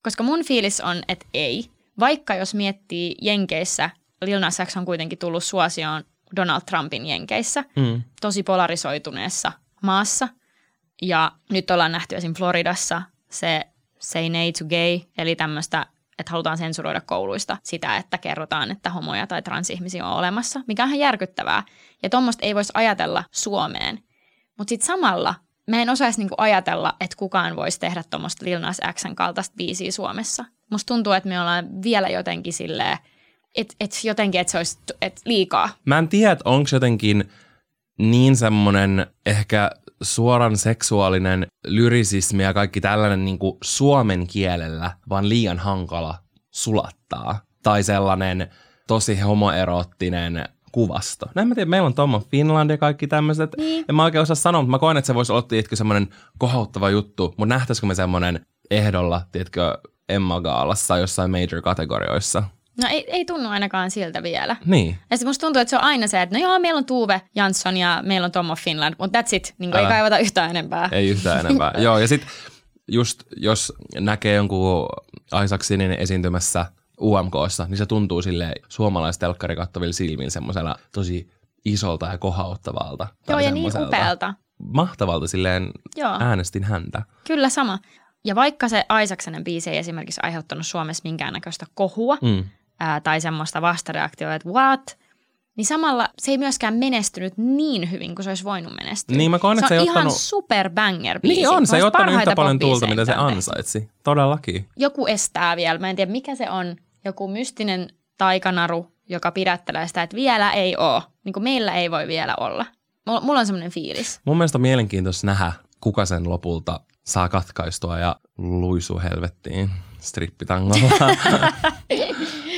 D: Koska mun fiilis on, että ei. Vaikka jos miettii Jenkeissä, Lil Nas X on kuitenkin tullut suosioon Donald Trumpin Jenkeissä, mm. tosi polarisoituneessa maassa. Ja nyt ollaan nähty esim. Floridassa se say nay to gay, eli tämmöistä, että halutaan sensuroida kouluista sitä, että kerrotaan, että homoja tai transihmisiä on olemassa, mikä on ihan järkyttävää. Ja tuommoista ei voisi ajatella Suomeen. Mutta sitten samalla mä en osaisi niinku ajatella, että kukaan voisi tehdä tuommoista Lil Nas Xn kaltaista biisiä Suomessa. Musta tuntuu, että me ollaan vielä jotenkin silleen, että et jotenkin, että se olisi et liikaa.
C: Mä en tiedä, onko jotenkin niin semmoinen ehkä suoran seksuaalinen lyrisismi ja kaikki tällainen niin kuin suomen kielellä, vaan liian hankala sulattaa. Tai sellainen tosi homoeroottinen kuvasto. Näin mä tiedän, meillä on Tom Finland ja kaikki tämmöiset. Niin. En mä oikein osaa sanoa, mutta mä koen, että se voisi olla tietkö semmoinen kohauttava juttu. Mutta nähtäisikö me semmoinen ehdolla, tiedätkö, Emma Gaalassa jossain major-kategorioissa?
D: No ei, ei tunnu ainakaan siltä vielä.
C: Niin.
D: Ja musta tuntuu, että se on aina se, että no joo, meillä on Tuve Jansson ja meillä on Tom of Finland, mutta that's it. Niin ei kaivata yhtään enempää.
C: Ei yhtään enempää. joo, ja sitten just jos näkee jonkun Isaacsinin esiintymässä UMKssa, niin se tuntuu sille suomalaistelkkari kattavilla silmin semmoisella tosi isolta ja kohauttavalta.
D: Joo, ja niin upealta.
C: Mahtavalta silleen Joo. äänestin häntä.
D: Kyllä sama. Ja vaikka se Aisaksanen biisi ei esimerkiksi aiheuttanut Suomessa minkäännäköistä kohua, mm ää, tai semmoista vastareaktioa, että what? Niin samalla se ei myöskään menestynyt niin hyvin kuin se olisi voinut menestyä.
C: Niin mä koen,
D: se on
C: se
D: ihan
C: ottanut...
D: super banger biisi.
C: Niin on, se ei ottanut yhtä paljon tulta, mitä se ansaitsi. Todellakin.
D: Joku estää vielä, mä en tiedä mikä se on, joku mystinen taikanaru, joka pidättelee sitä, että vielä ei ole. Niin kuin meillä ei voi vielä olla. Mulla on semmoinen fiilis.
C: Mun mielestä on mielenkiintoista nähdä, kuka sen lopulta saa katkaistua ja luisuu helvettiin strippitangolla.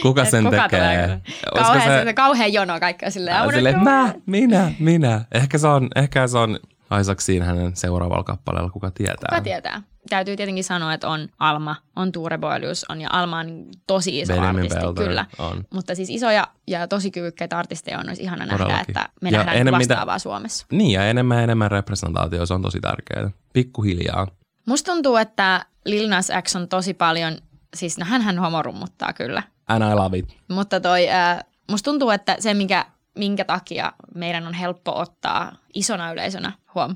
C: Kuka sen kuka tekee?
D: Kauhean, se... kauhean jono kaikkea silleen.
C: silleen mä, minä, minä. Ehkä se on, ehkä se on Isaac siinä hänen seuraavalla kappaleella, kuka tietää.
D: Kuka tietää. Täytyy tietenkin sanoa, että on Alma, on Tuure Boelius, on ja Alma on tosi iso Benjamin artisti, Belder, kyllä. On. Mutta siis isoja ja tosi kyvykkäitä artisteja on, olisi ihana Todellakin. nähdä, että me ja nähdään enemmän vastaavaa mitä, Suomessa.
C: Niin, ja enemmän ja enemmän representaatio, se on tosi tärkeää. Pikkuhiljaa.
D: Musta tuntuu, että Lil Nas X on tosi paljon, siis no hän homorummuttaa kyllä.
C: And I love it.
D: Mutta toi, äh, musta tuntuu, että se, mikä, minkä takia meidän on helppo ottaa isona yleisönä, huom,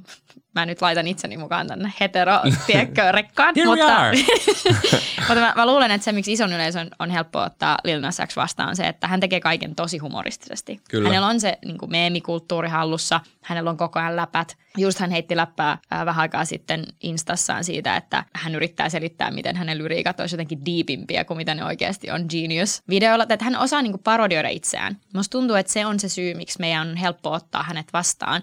D: mä nyt laitan itseni mukaan tänne hetero, tiedätkö, rekkaan. mutta, mutta mä, mä, luulen, että se, miksi ison yleisön on helppo ottaa Lil Nas X vastaan, on se, että hän tekee kaiken tosi humoristisesti. Kyllä. Hänellä on se niin kuin meemikulttuuri hallussa, hänellä on koko ajan läpät. Just hän heitti läppää äh, vähän aikaa sitten Instassaan siitä, että hän yrittää selittää, miten hänen lyriikat olisi jotenkin diipimpiä kuin mitä ne oikeasti on Genius videolla. Että hän osaa niin kuin parodioida itseään. Musta tuntuu, että se on se syy, miksi meidän on helppo ottaa hänet vastaan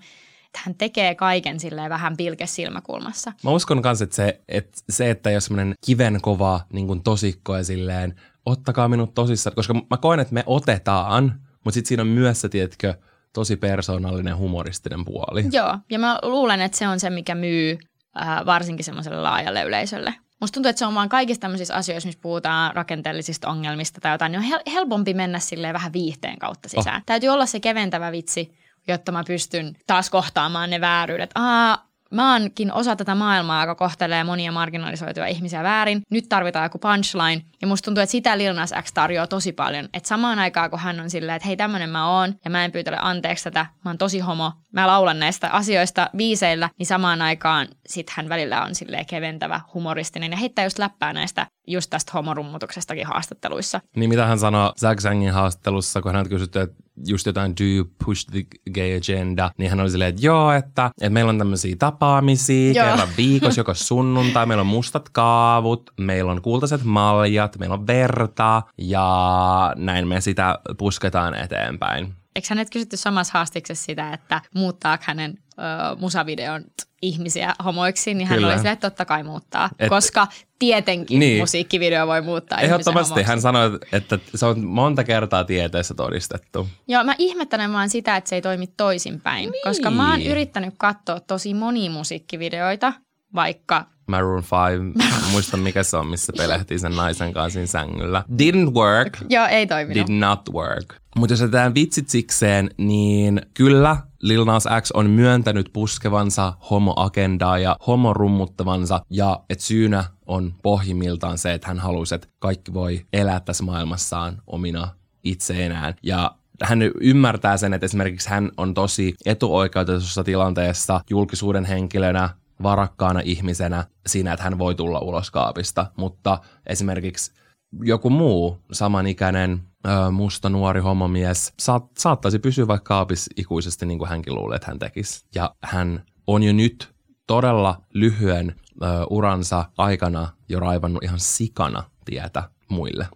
D: että hän tekee kaiken silleen vähän pilkesilmäkulmassa.
C: Mä uskon myös, että se, että, se, että jos semmoinen kivenkova niin tosikko ja silleen, ottakaa minut tosissaan, koska mä koen, että me otetaan, mutta sitten siinä on myös se, tiedätkö, tosi persoonallinen humoristinen puoli.
D: Joo, ja mä luulen, että se on se, mikä myy äh, varsinkin semmoiselle laajalle yleisölle. Musta tuntuu, että se on vaan kaikissa tämmöisissä asioissa, missä puhutaan rakenteellisista ongelmista tai jotain, niin on hel- helpompi mennä silleen vähän viihteen kautta sisään. Oh. Täytyy olla se keventävä vitsi, jotta mä pystyn taas kohtaamaan ne vääryydet. Aa, mä oonkin osa tätä maailmaa, joka kohtelee monia marginalisoituja ihmisiä väärin. Nyt tarvitaan joku punchline. Ja musta tuntuu, että sitä Lil Nas X tarjoaa tosi paljon. Että samaan aikaan, kun hän on silleen, että hei tämmönen mä oon ja mä en pyytele anteeksi tätä, mä oon tosi homo, mä laulan näistä asioista biiseillä, niin samaan aikaan sit hän välillä on silleen keventävä, humoristinen ja heittää just läppää näistä just tästä homorummutuksestakin haastatteluissa.
C: Niin mitä hän sanoi Zach Zangin haastattelussa, kun hän kysytty, että just jotain do you push the gay agenda, niin hän oli silleen, että joo, että, että meillä on tämmöisiä tapaamisia joo. kerran viikossa, joka sunnuntai, meillä on mustat kaavut, meillä on kultaiset maljat, meillä on verta ja näin me sitä pusketaan eteenpäin.
D: Eikö hänet kysytty samassa haastiksessa sitä, että muuttaako hänen ö, musavideon ihmisiä homoiksi, niin hän Kyllä. oli silleen, että totta kai muuttaa, Et, koska tietenkin niin. musiikkivideo voi muuttaa
C: Ehdottomasti hän sanoi, että se on monta kertaa tieteessä todistettu.
D: Joo, mä ihmettelen vaan sitä, että se ei toimi toisinpäin, niin. koska mä oon yrittänyt katsoa tosi monia musiikkivideoita, vaikka
C: Maroon 5, muista mikä se on, missä pelehtii sen naisen kanssa siinä sängyllä. Didn't work.
D: Joo, ei toiminut.
C: Did not work. Mutta jos jätetään vitsit sikseen, niin kyllä Lil Nas X on myöntänyt puskevansa homoagendaa ja homorummuttavansa ja että syynä on pohjimmiltaan se, että hän halusi, että kaikki voi elää tässä maailmassaan omina itseenään. Ja hän ymmärtää sen, että esimerkiksi hän on tosi etuoikeutetussa tilanteessa julkisuuden henkilönä, varakkaana ihmisenä siinä, että hän voi tulla ulos kaapista, mutta esimerkiksi joku muu samanikäinen musta nuori homomies saat, saattaisi pysyä vaikka kaapissa ikuisesti niin kuin hänkin luulee, että hän tekisi. Ja hän on jo nyt todella lyhyen ö, uransa aikana jo raivannut ihan sikana tietä muille.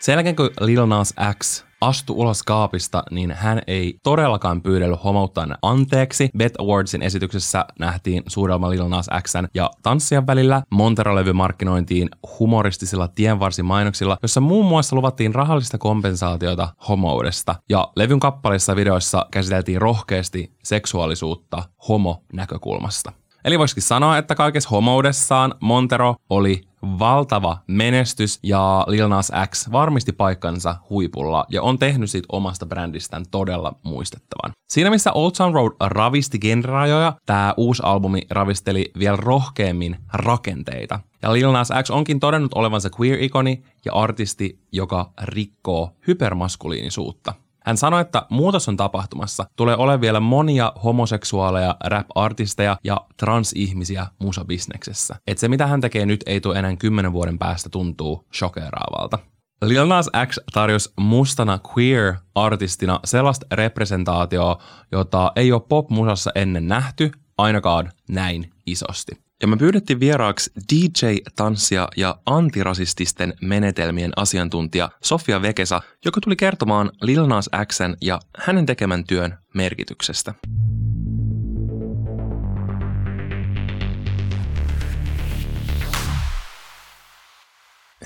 C: Sen jälkeen kun Lil Nas X astui ulos kaapista, niin hän ei todellakaan pyydellyt homouttaa anteeksi. Bet Awardsin esityksessä nähtiin suurelma Lil Nas Xn ja tanssijan välillä. Montero-levy markkinointiin humoristisilla tienvarsimainoksilla, jossa muun muassa luvattiin rahallista kompensaatiota homoudesta. Ja levyn kappaleissa videoissa käsiteltiin rohkeasti seksuaalisuutta homo-näkökulmasta. Eli voisikin sanoa, että kaikessa homoudessaan Montero oli valtava menestys ja Lil Nas X varmisti paikkansa huipulla ja on tehnyt siitä omasta brändistään todella muistettavan. Siinä missä Old Town Road ravisti generajoja, tämä uusi albumi ravisteli vielä rohkeammin rakenteita. Ja Lil Nas X onkin todennut olevansa queer-ikoni ja artisti, joka rikkoo hypermaskuliinisuutta. Hän sanoi, että muutos on tapahtumassa. Tulee olemaan vielä monia homoseksuaaleja rap-artisteja ja transihmisiä musabisneksessä. Että se, mitä hän tekee nyt, ei tule enää kymmenen vuoden päästä tuntuu shokeraavalta. Lil Nas X tarjosi mustana queer-artistina sellaista representaatioa, jota ei ole pop-musassa ennen nähty, ainakaan näin isosti. Ja me pyydettiin vieraaksi DJ-tanssia ja antirasististen menetelmien asiantuntija Sofia Vekesa, joka tuli kertomaan Lil Nas Xn ja hänen tekemän työn merkityksestä.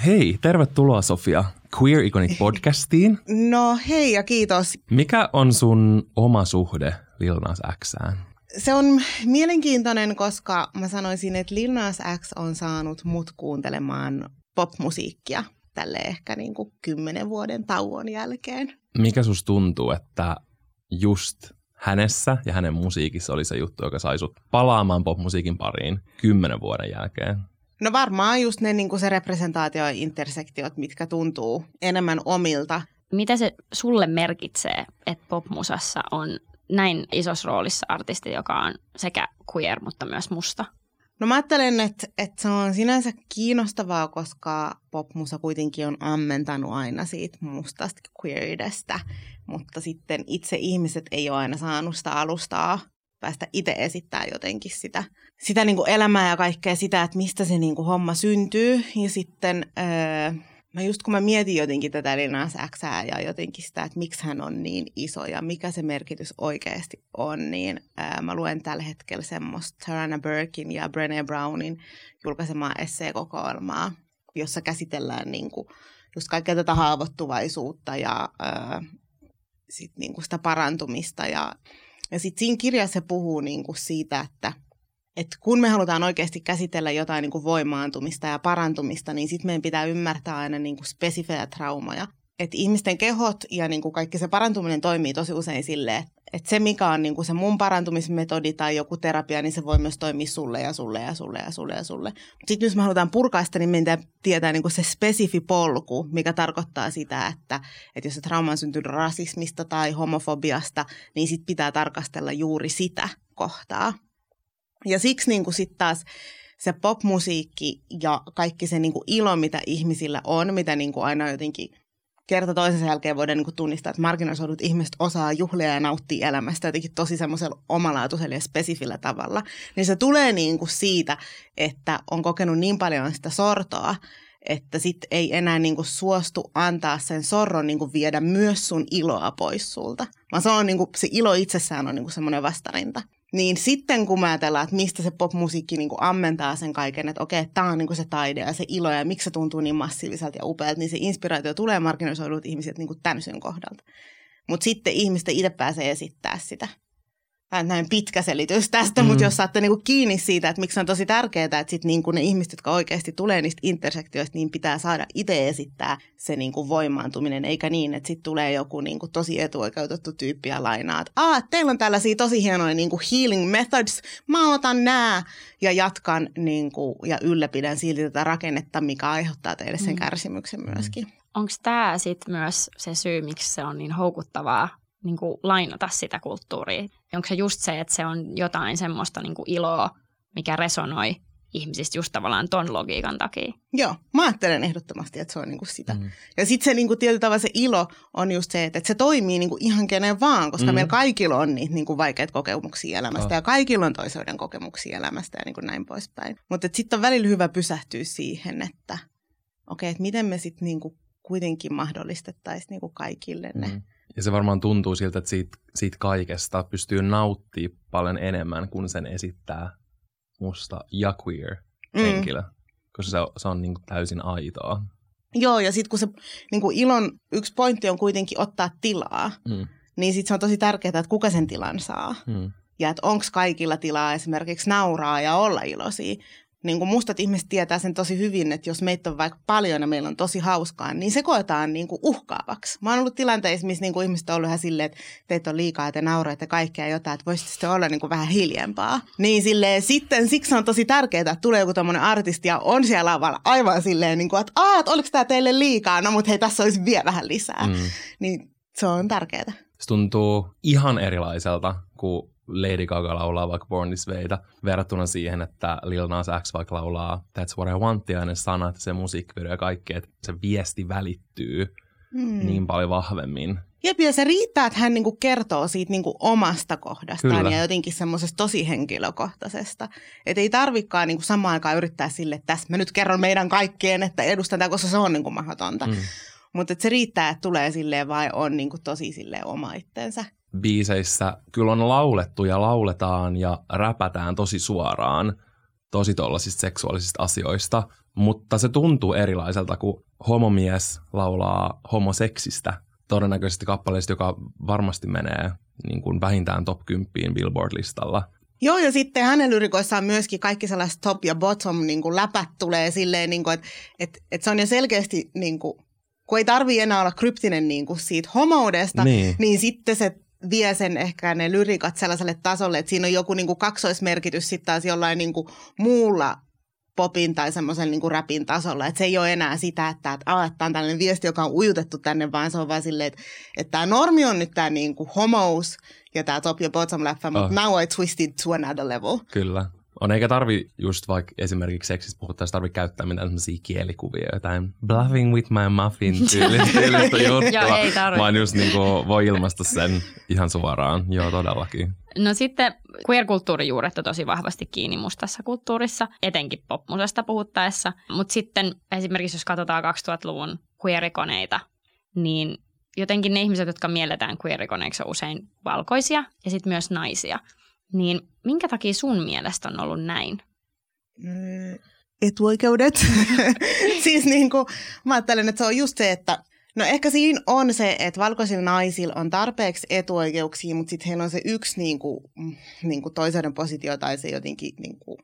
C: Hei, tervetuloa Sofia Queer Iconic podcastiin.
B: No hei ja kiitos.
C: Mikä on sun oma suhde Lil Nas Xään?
B: Se on mielenkiintoinen, koska mä sanoisin, että Lil Nas X on saanut mut kuuntelemaan popmusiikkia tälle ehkä niin kuin kymmenen vuoden tauon jälkeen.
C: Mikä sus tuntuu, että just hänessä ja hänen musiikissa oli se juttu, joka sai sut palaamaan popmusiikin pariin kymmenen vuoden jälkeen?
B: No varmaan just ne niin kuin se representaatio ja intersektiot, mitkä tuntuu enemmän omilta.
D: Mitä se sulle merkitsee, että popmusassa on näin isossa roolissa artisti, joka on sekä queer, mutta myös musta?
B: No mä ajattelen, että, että se on sinänsä kiinnostavaa, koska popmusa kuitenkin on ammentanut aina siitä mustasta queeridestä, mutta sitten itse ihmiset ei ole aina saanut sitä alustaa päästä itse esittää jotenkin sitä, sitä niin kuin elämää ja kaikkea sitä, että mistä se niin kuin homma syntyy. Ja sitten öö, mä just kun mä mietin jotenkin tätä Linas X ja jotenkin sitä, että miksi hän on niin iso ja mikä se merkitys oikeasti on, niin ää, mä luen tällä hetkellä semmoista Tarana Burkin ja Brené Brownin julkaisemaa esseekokoelmaa, jossa käsitellään niin kuin, just kaikkea tätä haavoittuvaisuutta ja ää, sit niin kuin sitä parantumista. Ja, ja sitten siinä kirjassa se puhuu niin kuin siitä, että – että kun me halutaan oikeasti käsitellä jotain niin kuin voimaantumista ja parantumista, niin sitten meidän pitää ymmärtää aina niin kuin spesifejä traumoja. että ihmisten kehot ja niin kuin kaikki se parantuminen toimii tosi usein silleen, että se mikä on niin kuin se mun parantumismetodi tai joku terapia, niin se voi myös toimia sulle ja sulle ja sulle ja sulle ja sulle. Sitten jos me halutaan purkaa sitä, niin meidän tietää niin kuin se spesifi polku, mikä tarkoittaa sitä, että, että jos se trauma on syntynyt rasismista tai homofobiasta, niin sit pitää tarkastella juuri sitä kohtaa. Ja siksi niin kuin sit taas se popmusiikki ja kaikki se niin kuin ilo, mitä ihmisillä on, mitä niin kuin aina jotenkin kerta toisensa jälkeen voidaan niin kuin tunnistaa, että marginalisoidut ihmiset osaa juhlia ja nauttia elämästä jotenkin tosi semmoisella omalaatuisella ja spesifillä tavalla. Niin se tulee niin kuin siitä, että on kokenut niin paljon sitä sortoa, että sit ei enää niin kuin suostu antaa sen sorron niin kuin viedä myös sun iloa pois sulta. Vaan se, on niin kuin, se ilo itsessään on niin kuin semmoinen vastarinta. Niin sitten kun mä ajatellaan, että mistä se popmusiikki niin kuin ammentaa sen kaiken, että okei, tämä on niin kuin se taide ja se ilo ja miksi se tuntuu niin massiiviselta ja upealta, niin se inspiraatio tulee marginalisoidut ihmiset niin kuin tämän kohdalta. Mutta sitten ihmisten itse pääsee esittää sitä näin pitkä selitys tästä, mm. mutta jos saatte niinku kiinni siitä, että miksi on tosi tärkeää, että sit niinku ne ihmiset, jotka oikeasti tulee niistä intersektioista, niin pitää saada itse esittää se niinku voimaantuminen, eikä niin, että sitten tulee joku niinku tosi etuoikeutettu tyyppi ja lainaa, että Aa, teillä on tällaisia tosi hienoja niinku healing methods, mä otan nää ja jatkan niinku, ja ylläpidän silti tätä rakennetta, mikä aiheuttaa teille sen mm. kärsimyksen myöskin.
D: Onko tämä sitten myös se syy, miksi se on niin houkuttavaa niin kuin lainata sitä kulttuuria? Onko se just se, että se on jotain semmoista niin kuin iloa, mikä resonoi ihmisistä just tavallaan ton logiikan takia?
B: Joo, mä ajattelen ehdottomasti, että se on niinku sitä. Mm. Ja sitten se niinku, tietyllä tavalla se ilo on just se, että, että se toimii niinku ihan kenen vaan, koska mm. meillä kaikilla on niitä niinku vaikeita kokemuksia elämästä oh. ja kaikilla on toiseuden kokemuksia elämästä ja niinku näin poispäin. Mutta sitten on välillä hyvä pysähtyä siihen, että okei, okay, että miten me sitten niinku kuitenkin mahdollistettaisiin niinku kaikille ne mm
C: ja se varmaan tuntuu siltä, että siitä, siitä kaikesta pystyy nauttimaan paljon enemmän, kun sen esittää musta ja queer mm. henkilö, koska se, se on niin kuin täysin aitoa.
B: Joo, ja sitten kun se niin kuin ilon yksi pointti on kuitenkin ottaa tilaa, mm. niin sitten se on tosi tärkeää, että kuka sen tilan saa. Mm. Ja että onko kaikilla tilaa esimerkiksi nauraa ja olla iloisia niin kuin mustat ihmiset tietää sen tosi hyvin, että jos meitä on vaikka paljon ja meillä on tosi hauskaa, niin se koetaan niin kuin uhkaavaksi. Mä oon ollut tilanteissa, missä niin kuin ihmiset on ollut ihan silleen, että teitä on liikaa ja te nauratte kaikkea jotain, että voisitte sitten olla niin kuin vähän hiljempaa. Niin silleen, sitten siksi on tosi tärkeää, että tulee joku tämmöinen artisti ja on siellä lavalla aivan silleen, niin kuin, että aah, oliko tämä teille liikaa? No mutta hei, tässä olisi vielä vähän lisää. Mm. Niin se on tärkeää.
C: Se tuntuu ihan erilaiselta kuin Lady Gaga laulaa vaikka Born This Wayta verrattuna siihen, että Lil Nas X vaikka laulaa That's What I Want ja ne sanat, se musiikkivideo ja kaikki, että se viesti välittyy mm. niin paljon vahvemmin.
B: Jep, ja se riittää, että hän niinku kertoo siitä niinku omasta kohdastaan Kyllä. ja jotenkin semmoisesta tosi henkilökohtaisesta. Että ei tarvikaan niinku samaan aikaan yrittää sille, että tässä mä nyt kerron meidän kaikkien, että edustan tätä, koska se on niinku mahdotonta. Mm. Mutta se riittää, että tulee silleen vai on niinku tosi silleen oma itsensä
C: biiseissä kyllä on laulettu ja lauletaan ja räpätään tosi suoraan tosi tollasista seksuaalisista asioista, mutta se tuntuu erilaiselta, kun homomies laulaa homoseksistä todennäköisesti kappaleista, joka varmasti menee niin kuin vähintään top 10 Billboard-listalla.
B: Joo, ja sitten hänen lyrikoissaan myöskin kaikki sellaiset top ja bottom niin kuin läpät tulee silleen, niin kuin, että, että, että se on jo selkeästi, niin kuin, kun ei tarvi enää olla kryptinen niin kuin siitä homoudesta, niin. niin sitten se vie sen ehkä ne lyrikat sellaiselle tasolle, että siinä on joku niin kuin kaksoismerkitys sitten taas jollain niin kuin muulla popin tai semmoisen niin kuin rapin tasolla. Että se ei ole enää sitä, että, että, että on tällainen viesti, joka on ujutettu tänne, vaan se on vaan silleen, että, että tämä normi on nyt tämä niin kuin homous ja tämä top ja bottom leffa, mutta oh. now I twisted to another level.
C: Kyllä. On, eikä tarvi just vaikka esimerkiksi seksistä puhuttaessa tarvi käyttää mitään sellaisia kielikuvia, jotain bluffing with my muffin tyylistä juttua, Joo, ei tarvi. vaan just niin kuin voi ilmaista sen ihan suoraan. Joo, todellakin.
D: No sitten queer-kulttuuri juuretta tosi vahvasti kiinni mustassa kulttuurissa, etenkin popmusasta puhuttaessa. Mutta sitten esimerkiksi jos katsotaan 2000-luvun queerikoneita, niin jotenkin ne ihmiset, jotka mielletään queerikoneiksi, on usein valkoisia ja sitten myös naisia – niin minkä takia sun mielestä on ollut näin?
B: Mm, etuoikeudet. siis niin kuin, mä ajattelen, että se on just se, että No ehkä siinä on se, että valkoisilla naisilla on tarpeeksi etuoikeuksia, mutta sitten heillä on se yksi niin kuin, niin kuin toisen positio tai se jotenkin niin kuin,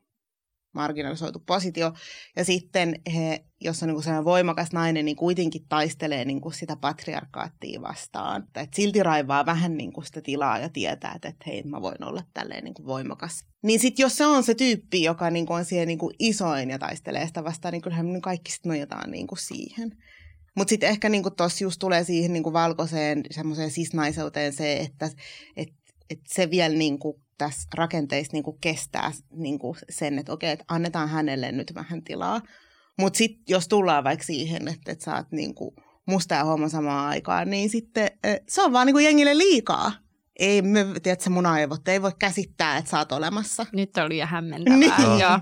B: marginalisoitu positio. Ja sitten he, jos on niin sellainen voimakas nainen, niin kuitenkin taistelee niin kuin sitä patriarkaattia vastaan. Et silti raivaa vähän niin kuin sitä tilaa ja tietää, että, että hei, mä voin olla tälleen niin kuin voimakas. Niin sitten jos se on se tyyppi, joka niin kuin on siihen niin kuin isoin ja taistelee sitä vastaan, niin kyllähän me kaikki sitten nojataan niin kuin siihen. Mutta sitten ehkä niinku tuossa just tulee siihen niinku valkoiseen semmoiseen sisnaiseuteen se, että et, et se vielä niinku tässä rakenteissa niinku kestää niinku sen, että okei, että annetaan hänelle nyt vähän tilaa. Mutta sitten jos tullaan vaikka siihen, että, et sä oot niinku musta ja homma samaan aikaan, niin sitten se on vaan niinku jengille liikaa. Ei me, tiedätkö, mun aivot ei voi käsittää, että sä oot olemassa.
D: Nyt oli jo hämmentävää.
B: Niin.
D: Joo.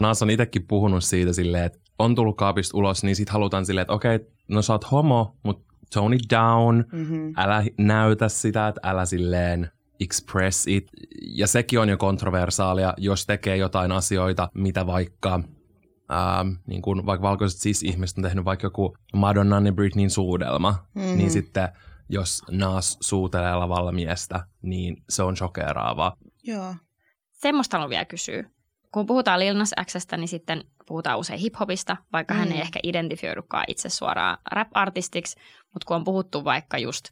C: Naas on itsekin puhunut siitä silleen, että on tullut kaapista ulos, niin sitten halutaan silleen, että okei, no sä oot homo, mutta tone it down, mm-hmm. älä näytä sitä, että älä silleen express it. Ja sekin on jo kontroversaalia, jos tekee jotain asioita, mitä vaikka Ähm, niin kuin vaikka valkoiset sis-ihmiset on tehnyt vaikka joku Madonnan ja Britneyn suudelma, mm-hmm. niin sitten jos Naas suutelee lavalla miestä, niin se on shokeraavaa.
B: Joo.
D: Semmoista haluan vielä kysyä kun puhutaan Lil Nas Xstä, niin sitten puhutaan usein hiphopista, vaikka mm. hän ei mm. ehkä identifioidukaan itse suoraan rap-artistiksi, mutta kun on puhuttu vaikka just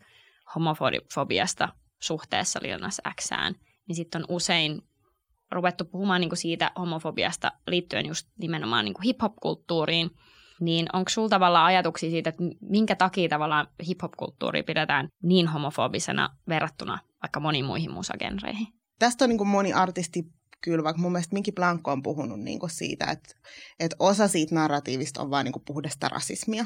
D: homofobiasta suhteessa Lil Nas Xään, niin sitten on usein ruvettu puhumaan niinku siitä homofobiasta liittyen just nimenomaan niinku hip-hop-kulttuuriin, niin onko sulla tavallaan ajatuksia siitä, että minkä takia tavallaan hip-hop-kulttuuri pidetään niin homofobisena verrattuna vaikka moniin muihin musagenreihin?
B: Tästä on niin kuin moni artisti kyllä, vaikka mun mielestä Minki Blanco on puhunut niin kuin siitä, että, että osa siitä narratiivista on vain niin puhdasta rasismia.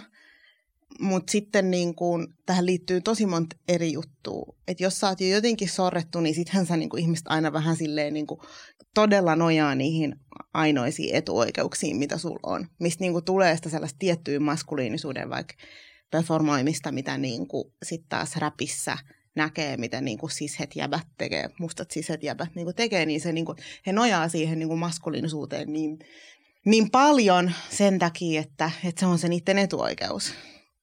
B: Mutta sitten niin kuin, tähän liittyy tosi monta eri juttua. Että jos sä oot jo jotenkin sorrettu, niin sittenhän sä niin ihmiset aina vähän silleen niin kuin, todella nojaa niihin ainoisiin etuoikeuksiin, mitä sulla on. Mistä niin tulee sitä sellaista tiettyä maskuliinisuuden vaikka performoimista, mitä niin sitten taas räpissä – näkee, miten niin kuin sishet jäbät tekee, mustat sishet jäbät niin kuin tekee, niin se niin kuin, he nojaa siihen niin kuin maskuliinisuuteen niin, niin paljon sen takia, että, että se on se niiden etuoikeus.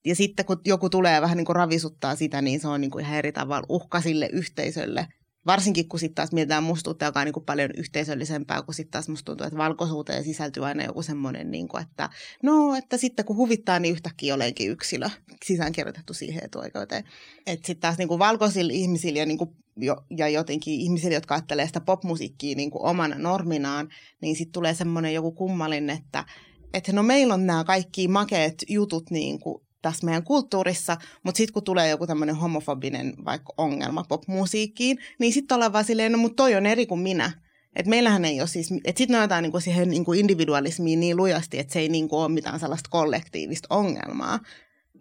B: Ja sitten kun joku tulee vähän niin kuin ravisuttaa sitä, niin se on niin kuin ihan eri tavalla uhka sille yhteisölle, Varsinkin kun sitten taas mietitään mustuutta, joka on niin kuin paljon yhteisöllisempää, kun sitten taas musta tuntuu, että valkoisuuteen sisältyy aina joku semmoinen, niin kuin, että no, että sitten kun huvittaa, niin yhtäkkiä olenkin yksilö sisäänkirjoitettu siihen etuoikeuteen. Että sitten taas niin kuin valkoisilla ihmisillä ja, niin kuin jo, ja jotenkin ihmisillä, jotka ajattelee sitä popmusiikkia niin kuin omana norminaan, niin sitten tulee semmoinen joku kummallinen, että että no meillä on nämä kaikki makeet jutut niin kuin tässä meidän kulttuurissa, mutta sitten kun tulee joku tämmöinen homofobinen vaikka ongelma popmusiikkiin, niin sitten ollaan vaan silleen, no mutta toi on eri kuin minä. Että meillähän ei ole siis, että sitten nojataan niinku siihen niinku individualismiin niin lujasti, että se ei niinku ole mitään sellaista kollektiivista ongelmaa.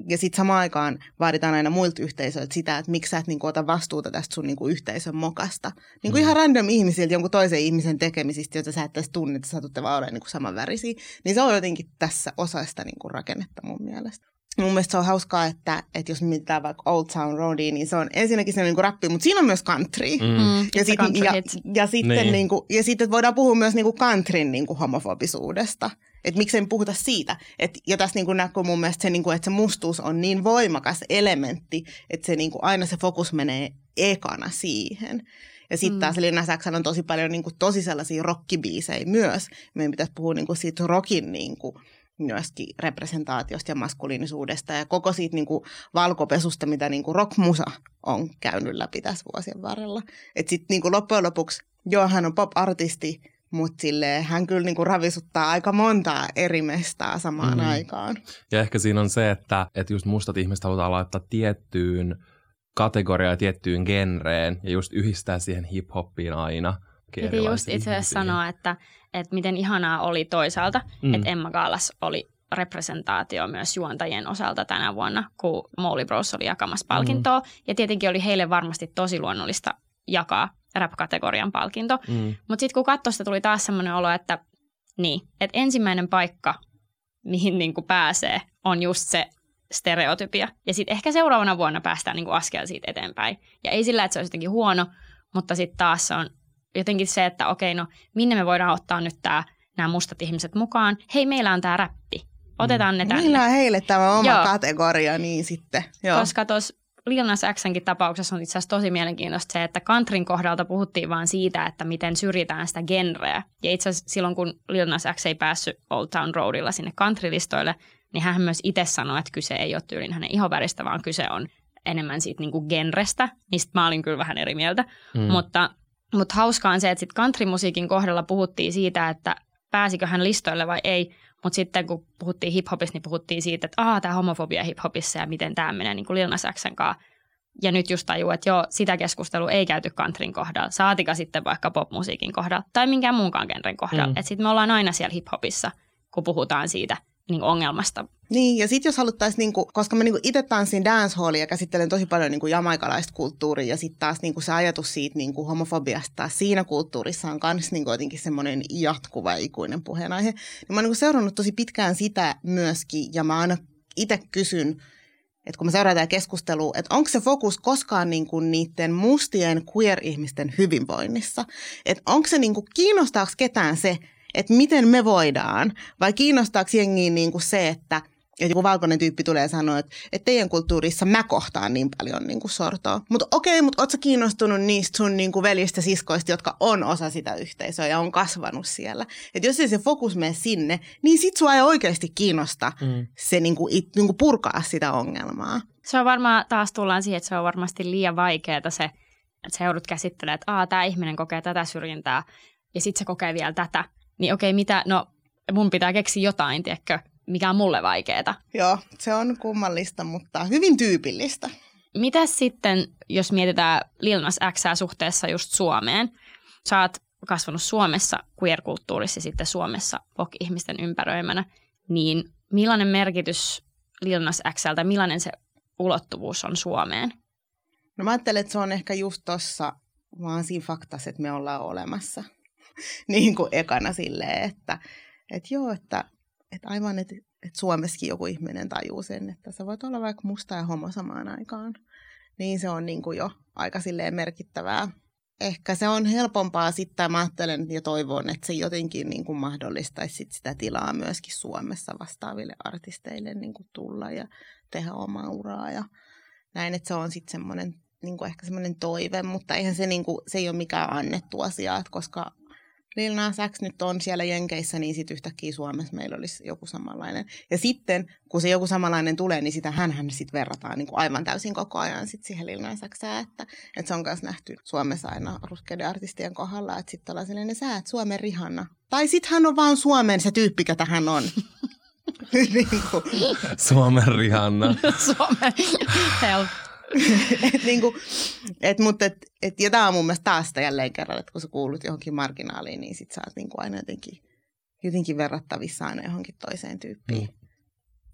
B: Ja sitten samaan aikaan vaaditaan aina muilta yhteisöiltä sitä, että miksi sä et niinku ota vastuuta tästä sun niinku yhteisön mokasta. Niinku mm. ihan random ihmisiltä jonkun toisen ihmisen tekemisistä, joita sä et edes tunne, että satutte vaan olemaan niinku samanvärisiä. Niin se on jotenkin tässä osasta niinku rakennetta mun mielestä mun mielestä se on hauskaa, että, että jos mietitään vaikka Old Town Roadia, niin se on ensinnäkin se niin rappi, mutta siinä on myös country. Mm.
D: Mm,
B: ja, sit,
D: country
B: ja, ja, sitten
C: Niin.
B: niin kuin, ja sitten voidaan puhua myös niin kuin countryn niin kuin homofobisuudesta. Että miksei me puhuta siitä. Et, ja tässä niin kuin näkyy mun mielestä se, niin kuin, että se mustuus on niin voimakas elementti, että se niin kuin, aina se fokus menee ekana siihen. Ja sitten
D: Mm.
B: taas Lina Saxon on tosi paljon niin kuin, tosi sellaisia rockibiisejä myös. Meidän pitäisi puhua niin kuin, siitä rockin niin kuin, myöskin representaatiosta ja maskuliinisuudesta ja koko siitä niin kuin valkopesusta, mitä niin kuin rockmusa on käynyt läpi tässä vuosien varrella. Että sitten niin kuin loppujen lopuksi, joo hän on pop-artisti, mutta sille hän kyllä niin kuin ravisuttaa aika montaa eri mestaa samaan
C: Mm.
B: aikaan.
C: Ja ehkä siinä on se, että, että just mustat ihmiset halutaan laittaa tiettyyn kategoriaan ja tiettyyn genreen ja just yhdistää siihen hip-hoppiin aina.
D: Piti just itse asiassa sanoa, että, että miten ihanaa oli toisaalta,
C: Mm.
D: mm. että Emma Gaalas oli representaatio myös juontajien osalta tänä vuonna, kun Molly Bros oli jakamassa palkintoa. Mm. Ja tietenkin oli heille varmasti tosi luonnollista jakaa rap-kategorian palkinto.
C: Mm.
D: Mutta sitten kun katsoi sitä, tuli taas semmoinen olo, että niin, että ensimmäinen paikka, mihin niinku pääsee, on just se stereotypia. Ja sitten ehkä seuraavana vuonna päästään niinku askel siitä eteenpäin. Ja ei sillä, että se olisi jotenkin huono, mutta sitten taas se on jotenkin se, että okei, no minne me voidaan ottaa nyt tää, nämä mustat ihmiset mukaan. Hei, meillä on tämä räppi. Otetaan ne tänne.
B: Meillä on heille tämä oma
D: Joo.
B: Kategoria, niin sitten. Joo.
D: Koska tuossa Lil Nas Xnkin tapauksessa on itse asiassa tosi mielenkiintoista se, että countryn kohdalta puhuttiin vaan siitä, että miten syrjitään sitä genreä. Ja itse asiassa silloin, kun Lil Nas X ei päässyt Old Town Roadilla sinne countrylistoille, niin hän myös itse sanoi, että kyse ei ole tyylin hänen ihoväristä, vaan kyse on enemmän siitä niin kuin genrestä, mistä mä olin kyllä vähän eri mieltä. Mm. Mutta, mutta hauskaa on se, että sitten countrymusiikin kohdalla puhuttiin siitä, että pääsikö hän listoille vai ei, mutta sitten kun puhuttiin hiphopista, niin puhuttiin siitä, että aah, tämä homofobia hiphopissa ja miten tämä menee niin kuin Lil Nas Xn kanssa. Ja nyt just tajuu, että joo, sitä keskustelua ei käyty countryn kohdalla, saatika sitten vaikka popmusiikin kohdalla tai minkään muunkaan genren kohdalla. Mm. Että sitten me ollaan aina siellä hiphopissa, kun puhutaan siitä niin ongelmasta.
B: Niin, ja sitten jos haluttaisiin, niinku, koska mä niinku itse tanssin dancehallia ja käsittelen tosi paljon niinku jamaikalaista kulttuuria, ja sitten taas niinku se ajatus siitä niinku homofobiasta siinä kulttuurissa on myös niinku jotenkin semmoinen jatkuva ikuinen puheenaihe. Niin mä oon niinku seurannut tosi pitkään sitä myöskin, ja mä aina itse kysyn, että kun mä seuraan tätä keskustelua, että onko se fokus koskaan niinku niiden mustien queer-ihmisten hyvinvoinnissa? Että onko se niinku, kiinnostaako ketään se, että miten me voidaan, vai kiinnostaako jengiin niin kuin se, että että joku valkoinen tyyppi tulee sanoa, että, että teidän kulttuurissa mä kohtaan niin paljon niin kuin sortoa. Mutta okei, mutta ootko kiinnostunut niistä sun niin kuin veljistä siskoista, jotka on osa sitä yhteisöä ja on kasvanut siellä? Että jos ei se fokus mene sinne, niin sit sua ei oikeasti kiinnosta mm. se niin kuin, it, niin kuin purkaa sitä ongelmaa.
D: Se on varmaan, taas tullaan siihen, että se on varmasti liian vaikeaa se, että sä joudut käsittelemään, että tämä ihminen kokee tätä syrjintää ja sitten se kokee vielä tätä niin okei, mitä, no mun pitää keksiä jotain, tiedätkö, mikä on mulle vaikeeta.
B: Joo, se on kummallista, mutta hyvin tyypillistä.
D: Mitäs sitten, jos mietitään Lil Nas Xää suhteessa just Suomeen? Sä oot kasvanut Suomessa queer-kulttuurissa sitten Suomessa ihmisten ympäröimänä, niin millainen merkitys Lil Nas Xltä, millainen se ulottuvuus on Suomeen?
B: No mä ajattelen, että se on ehkä just tossa vaan siinä faktassa, että me ollaan olemassa. niin kuin ekana silleen, että, että joo, että, että aivan, että, että Suomessakin joku ihminen tajuu sen, että sä voit olla vaikka musta ja homo samaan aikaan. Niin se on niin kuin jo aika silleen merkittävää. Ehkä se on helpompaa sitten, mä ajattelen ja toivon, että se jotenkin niin kuin mahdollistaisi sit sitä tilaa myöskin Suomessa vastaaville artisteille niin kuin tulla ja tehdä omaa uraa ja näin, että se on sitten semmoinen niin kuin ehkä semmoinen toive, mutta eihän se, niin kuin, se ei ole mikään annettu asia, että koska Lil Nas X nyt on siellä Jenkeissä, niin sitten yhtäkkiä Suomessa meillä olisi joku samanlainen. Ja sitten, kun se joku samanlainen tulee, niin sitä hän sitten verrataan niin kuin aivan täysin koko ajan sit siihen Lil Nas Xään, että, että se on myös nähty Suomessa aina ruskeiden artistien kohdalla, että sitten ollaan sellainen, sä et Suomen Rihanna. Tai sitten hän on vaan Suomen se tyyppi, ketä hän on.
C: niin kuin. Suomen Rihanna.
D: Suomen help.
B: et niinku, et, mutta et, et, ja tämä on mun mielestä taas sitä jälleen kerran, että kun sä kuulut johonkin marginaaliin, niin sit sä oot niinku aina jotenkin, jotenkin verrattavissa aina johonkin toiseen tyyppiin. Mm.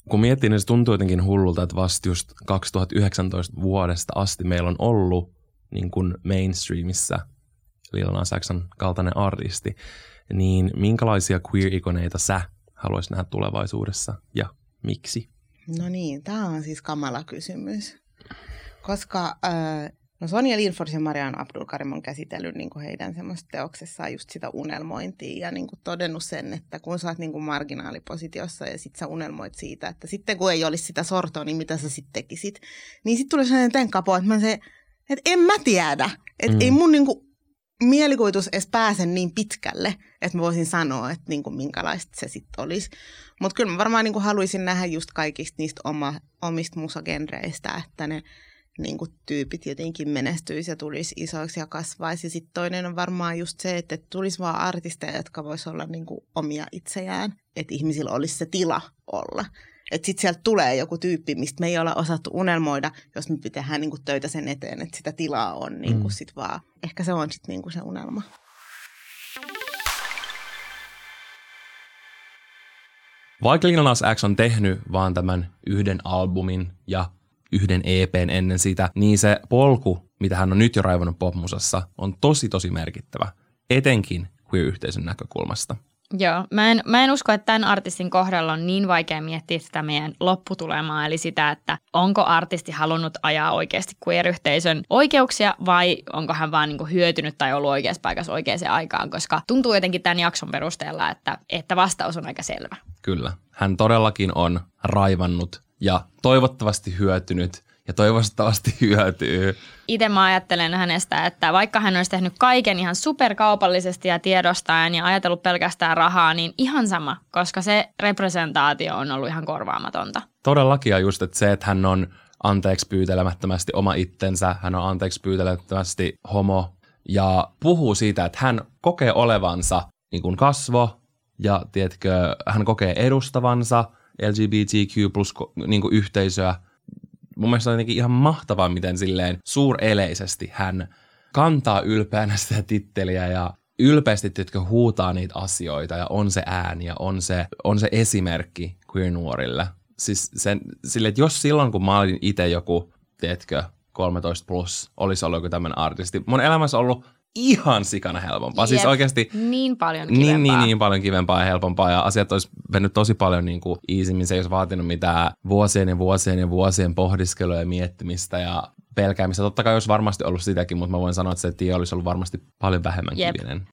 C: Kun miettii, niin se tuntuu jotenkin hullulta, että vasta just 2019 vuodesta asti meillä on ollut niin kuin mainstreamissa Lil Nas Xn kaltainen artisti, niin minkälaisia queer-ikoneita sä haluaisit nähdä tulevaisuudessa ja miksi?
B: No niin, tämä on siis kamala kysymys koska äh, no Sonja Lindfors ja Marianne Abdulkarim on käsitellyt niin kuin heidän semmoista teoksessaan just sitä unelmointia ja niin kuin todennut sen, että kun sä oot niin kuin marginaalipositiossa ja sit sä unelmoit siitä, että sitten kun ei olisi sitä sortoa, niin mitä sä sitten tekisit, niin sitten tulee sellainen tenkapo, että mä se, että en mä tiedä, että mm. ei mun niin kuin mielikuvitus edes pääse niin pitkälle, että mä voisin sanoa, että niin kuin minkälaista se sitten olisi. Mutta kyllä mä varmaan niin kuin haluaisin nähdä just kaikista niistä oma, omista musagenreistä, että ne niin kuin tyypit jotenkin menestyisi ja tulisi isoiksi ja kasvaisi. Ja sitten toinen on varmaan just se, että tulisi vaan artisteja, jotka vois olla niin kuin omia itseään, että ihmisillä olisi se tila olla. Että sitten sieltä tulee joku tyyppi, mistä me ei olla osattu unelmoida, jos me pitää niin kuin töitä sen eteen, että sitä tilaa on niin kuin mm. sit vaan. Ehkä se on sitten niin kuin se unelma.
C: Vaikka Lil Nas X on tehnyt vaan tämän yhden albumin ja yhden EPn ennen sitä, niin se polku, mitä hän on nyt jo raivannut popmusassa, on tosi tosi merkittävä, etenkin queer-yhteisön näkökulmasta.
D: Joo, mä en, mä en usko, että tämän artistin kohdalla on niin vaikea miettiä sitä meidän lopputulemaa, eli sitä, että onko artisti halunnut ajaa oikeasti queer-yhteisön oikeuksia vai onko hän vaan niin hyötynyt tai ollut oikeassa paikassa oikeaan aikaan, koska tuntuu jotenkin tämän jakson perusteella, että, että vastaus on aika selvä.
C: Kyllä, hän todellakin on raivannut ja toivottavasti hyötynyt ja toivottavasti hyötyy.
D: Itse mä ajattelen hänestä, että vaikka hän olisi tehnyt kaiken ihan superkaupallisesti ja tiedostaen ja ajatellut pelkästään rahaa, niin ihan sama, koska se representaatio on ollut ihan korvaamatonta.
C: Todellakin ja just, että se, että hän on anteeksi pyytelemättömästi oma itsensä, hän on anteeksi pyytelemättömästi homo ja puhuu siitä, että hän kokee olevansa niin kuin kasvo ja tiedätkö, hän kokee edustavansa LGBTQ plus niin yhteisöä. Mun mielestä on jotenkin ihan mahtavaa, miten silleen suureleisesti hän kantaa ylpeänä sitä titteliä ja ylpeästi tytkö huutaa niitä asioita ja on se ääni ja on se, on se esimerkki queer-nuorille. Siis sen, sille, että jos silloin, kun mä olin itse joku, tiedätkö, 13 plus, olisi ollut joku tämmöinen artisti. Mun elämässä on ollut ihan sikana helpompaa. Siis
D: Jep.
C: Siis oikeasti
D: Niin paljon kivempaa.
C: niin, niin, niin paljon kivempaa ja helpompaa ja asiat olisi mennyt tosi paljon niin kuin easimmin. Se ei olisi vaatinut mitään vuosien ja vuosien ja vuosien pohdiskelua ja miettimistä ja pelkäämistä. Totta kai olisi varmasti ollut sitäkin, mutta mä voin sanoa, että se tie olisi ollut varmasti paljon vähemmän
D: Jep.
C: kivinen.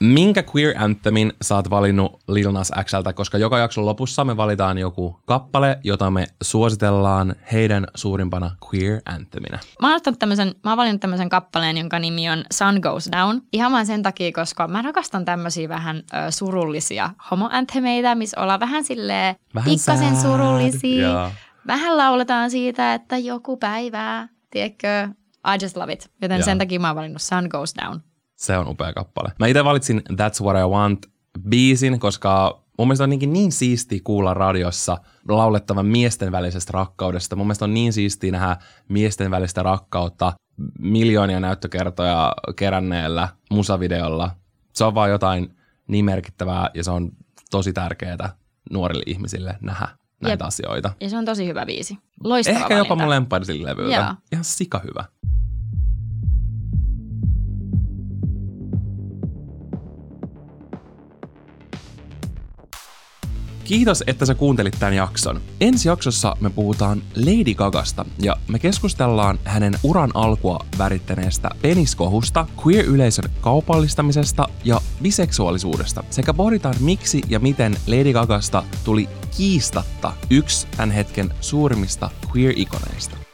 C: Minkä queer anthemin sä oot valinnut Lil Nas Xltä, koska joka jakson lopussa me valitaan joku kappale, jota me suositellaan heidän suurimpana queer anthemina.
D: Mä oon, tämmösen, mä oon valinnut tämmöisen kappaleen, jonka nimi on Sun Goes Down. Ihan vain sen takia, koska mä rakastan tämmöisiä vähän ö, surullisia homoanthemeitä, missä ollaan vähän silleen
C: Vähän
D: pikkasen
C: sad.
D: surullisia.
C: Joo.
D: Vähän lauletaan siitä, että joku päivää, tiedätkö, I just love it. Joten
C: Joo.
D: sen takia mä oon valinnut Sun Goes Down.
C: Se on upea kappale. Mä itse valitsin That's What I Want biisin, koska mun mielestä on niin, niin siistiä kuulla radiossa laulettavan miesten välisestä rakkaudesta. Mun mielestä on niin siistiä nähdä miesten välistä rakkautta miljoonia näyttökertoja keränneellä musavideolla. Se on vaan jotain niin merkittävää ja se on tosi tärkeää nuorille ihmisille nähdä näitä
D: Jep.
C: asioita.
D: Ja se on tosi hyvä biisi. Loistava
C: Ehkä jopa
D: valinta.
C: mun lemppari sillä levyltä.
D: Joo.
C: Ihan sika hyvä. Kiitos, että sä kuuntelit tämän jakson. Ensi jaksossa me puhutaan Lady Gagasta ja me keskustellaan hänen uran alkua värittäneestä peniskohusta, queer-yleisön kaupallistamisesta ja biseksuaalisuudesta sekä pohditaan miksi ja miten Lady Gagasta tuli kiistatta yksi tämän hetken suurimmista queer-ikoneista.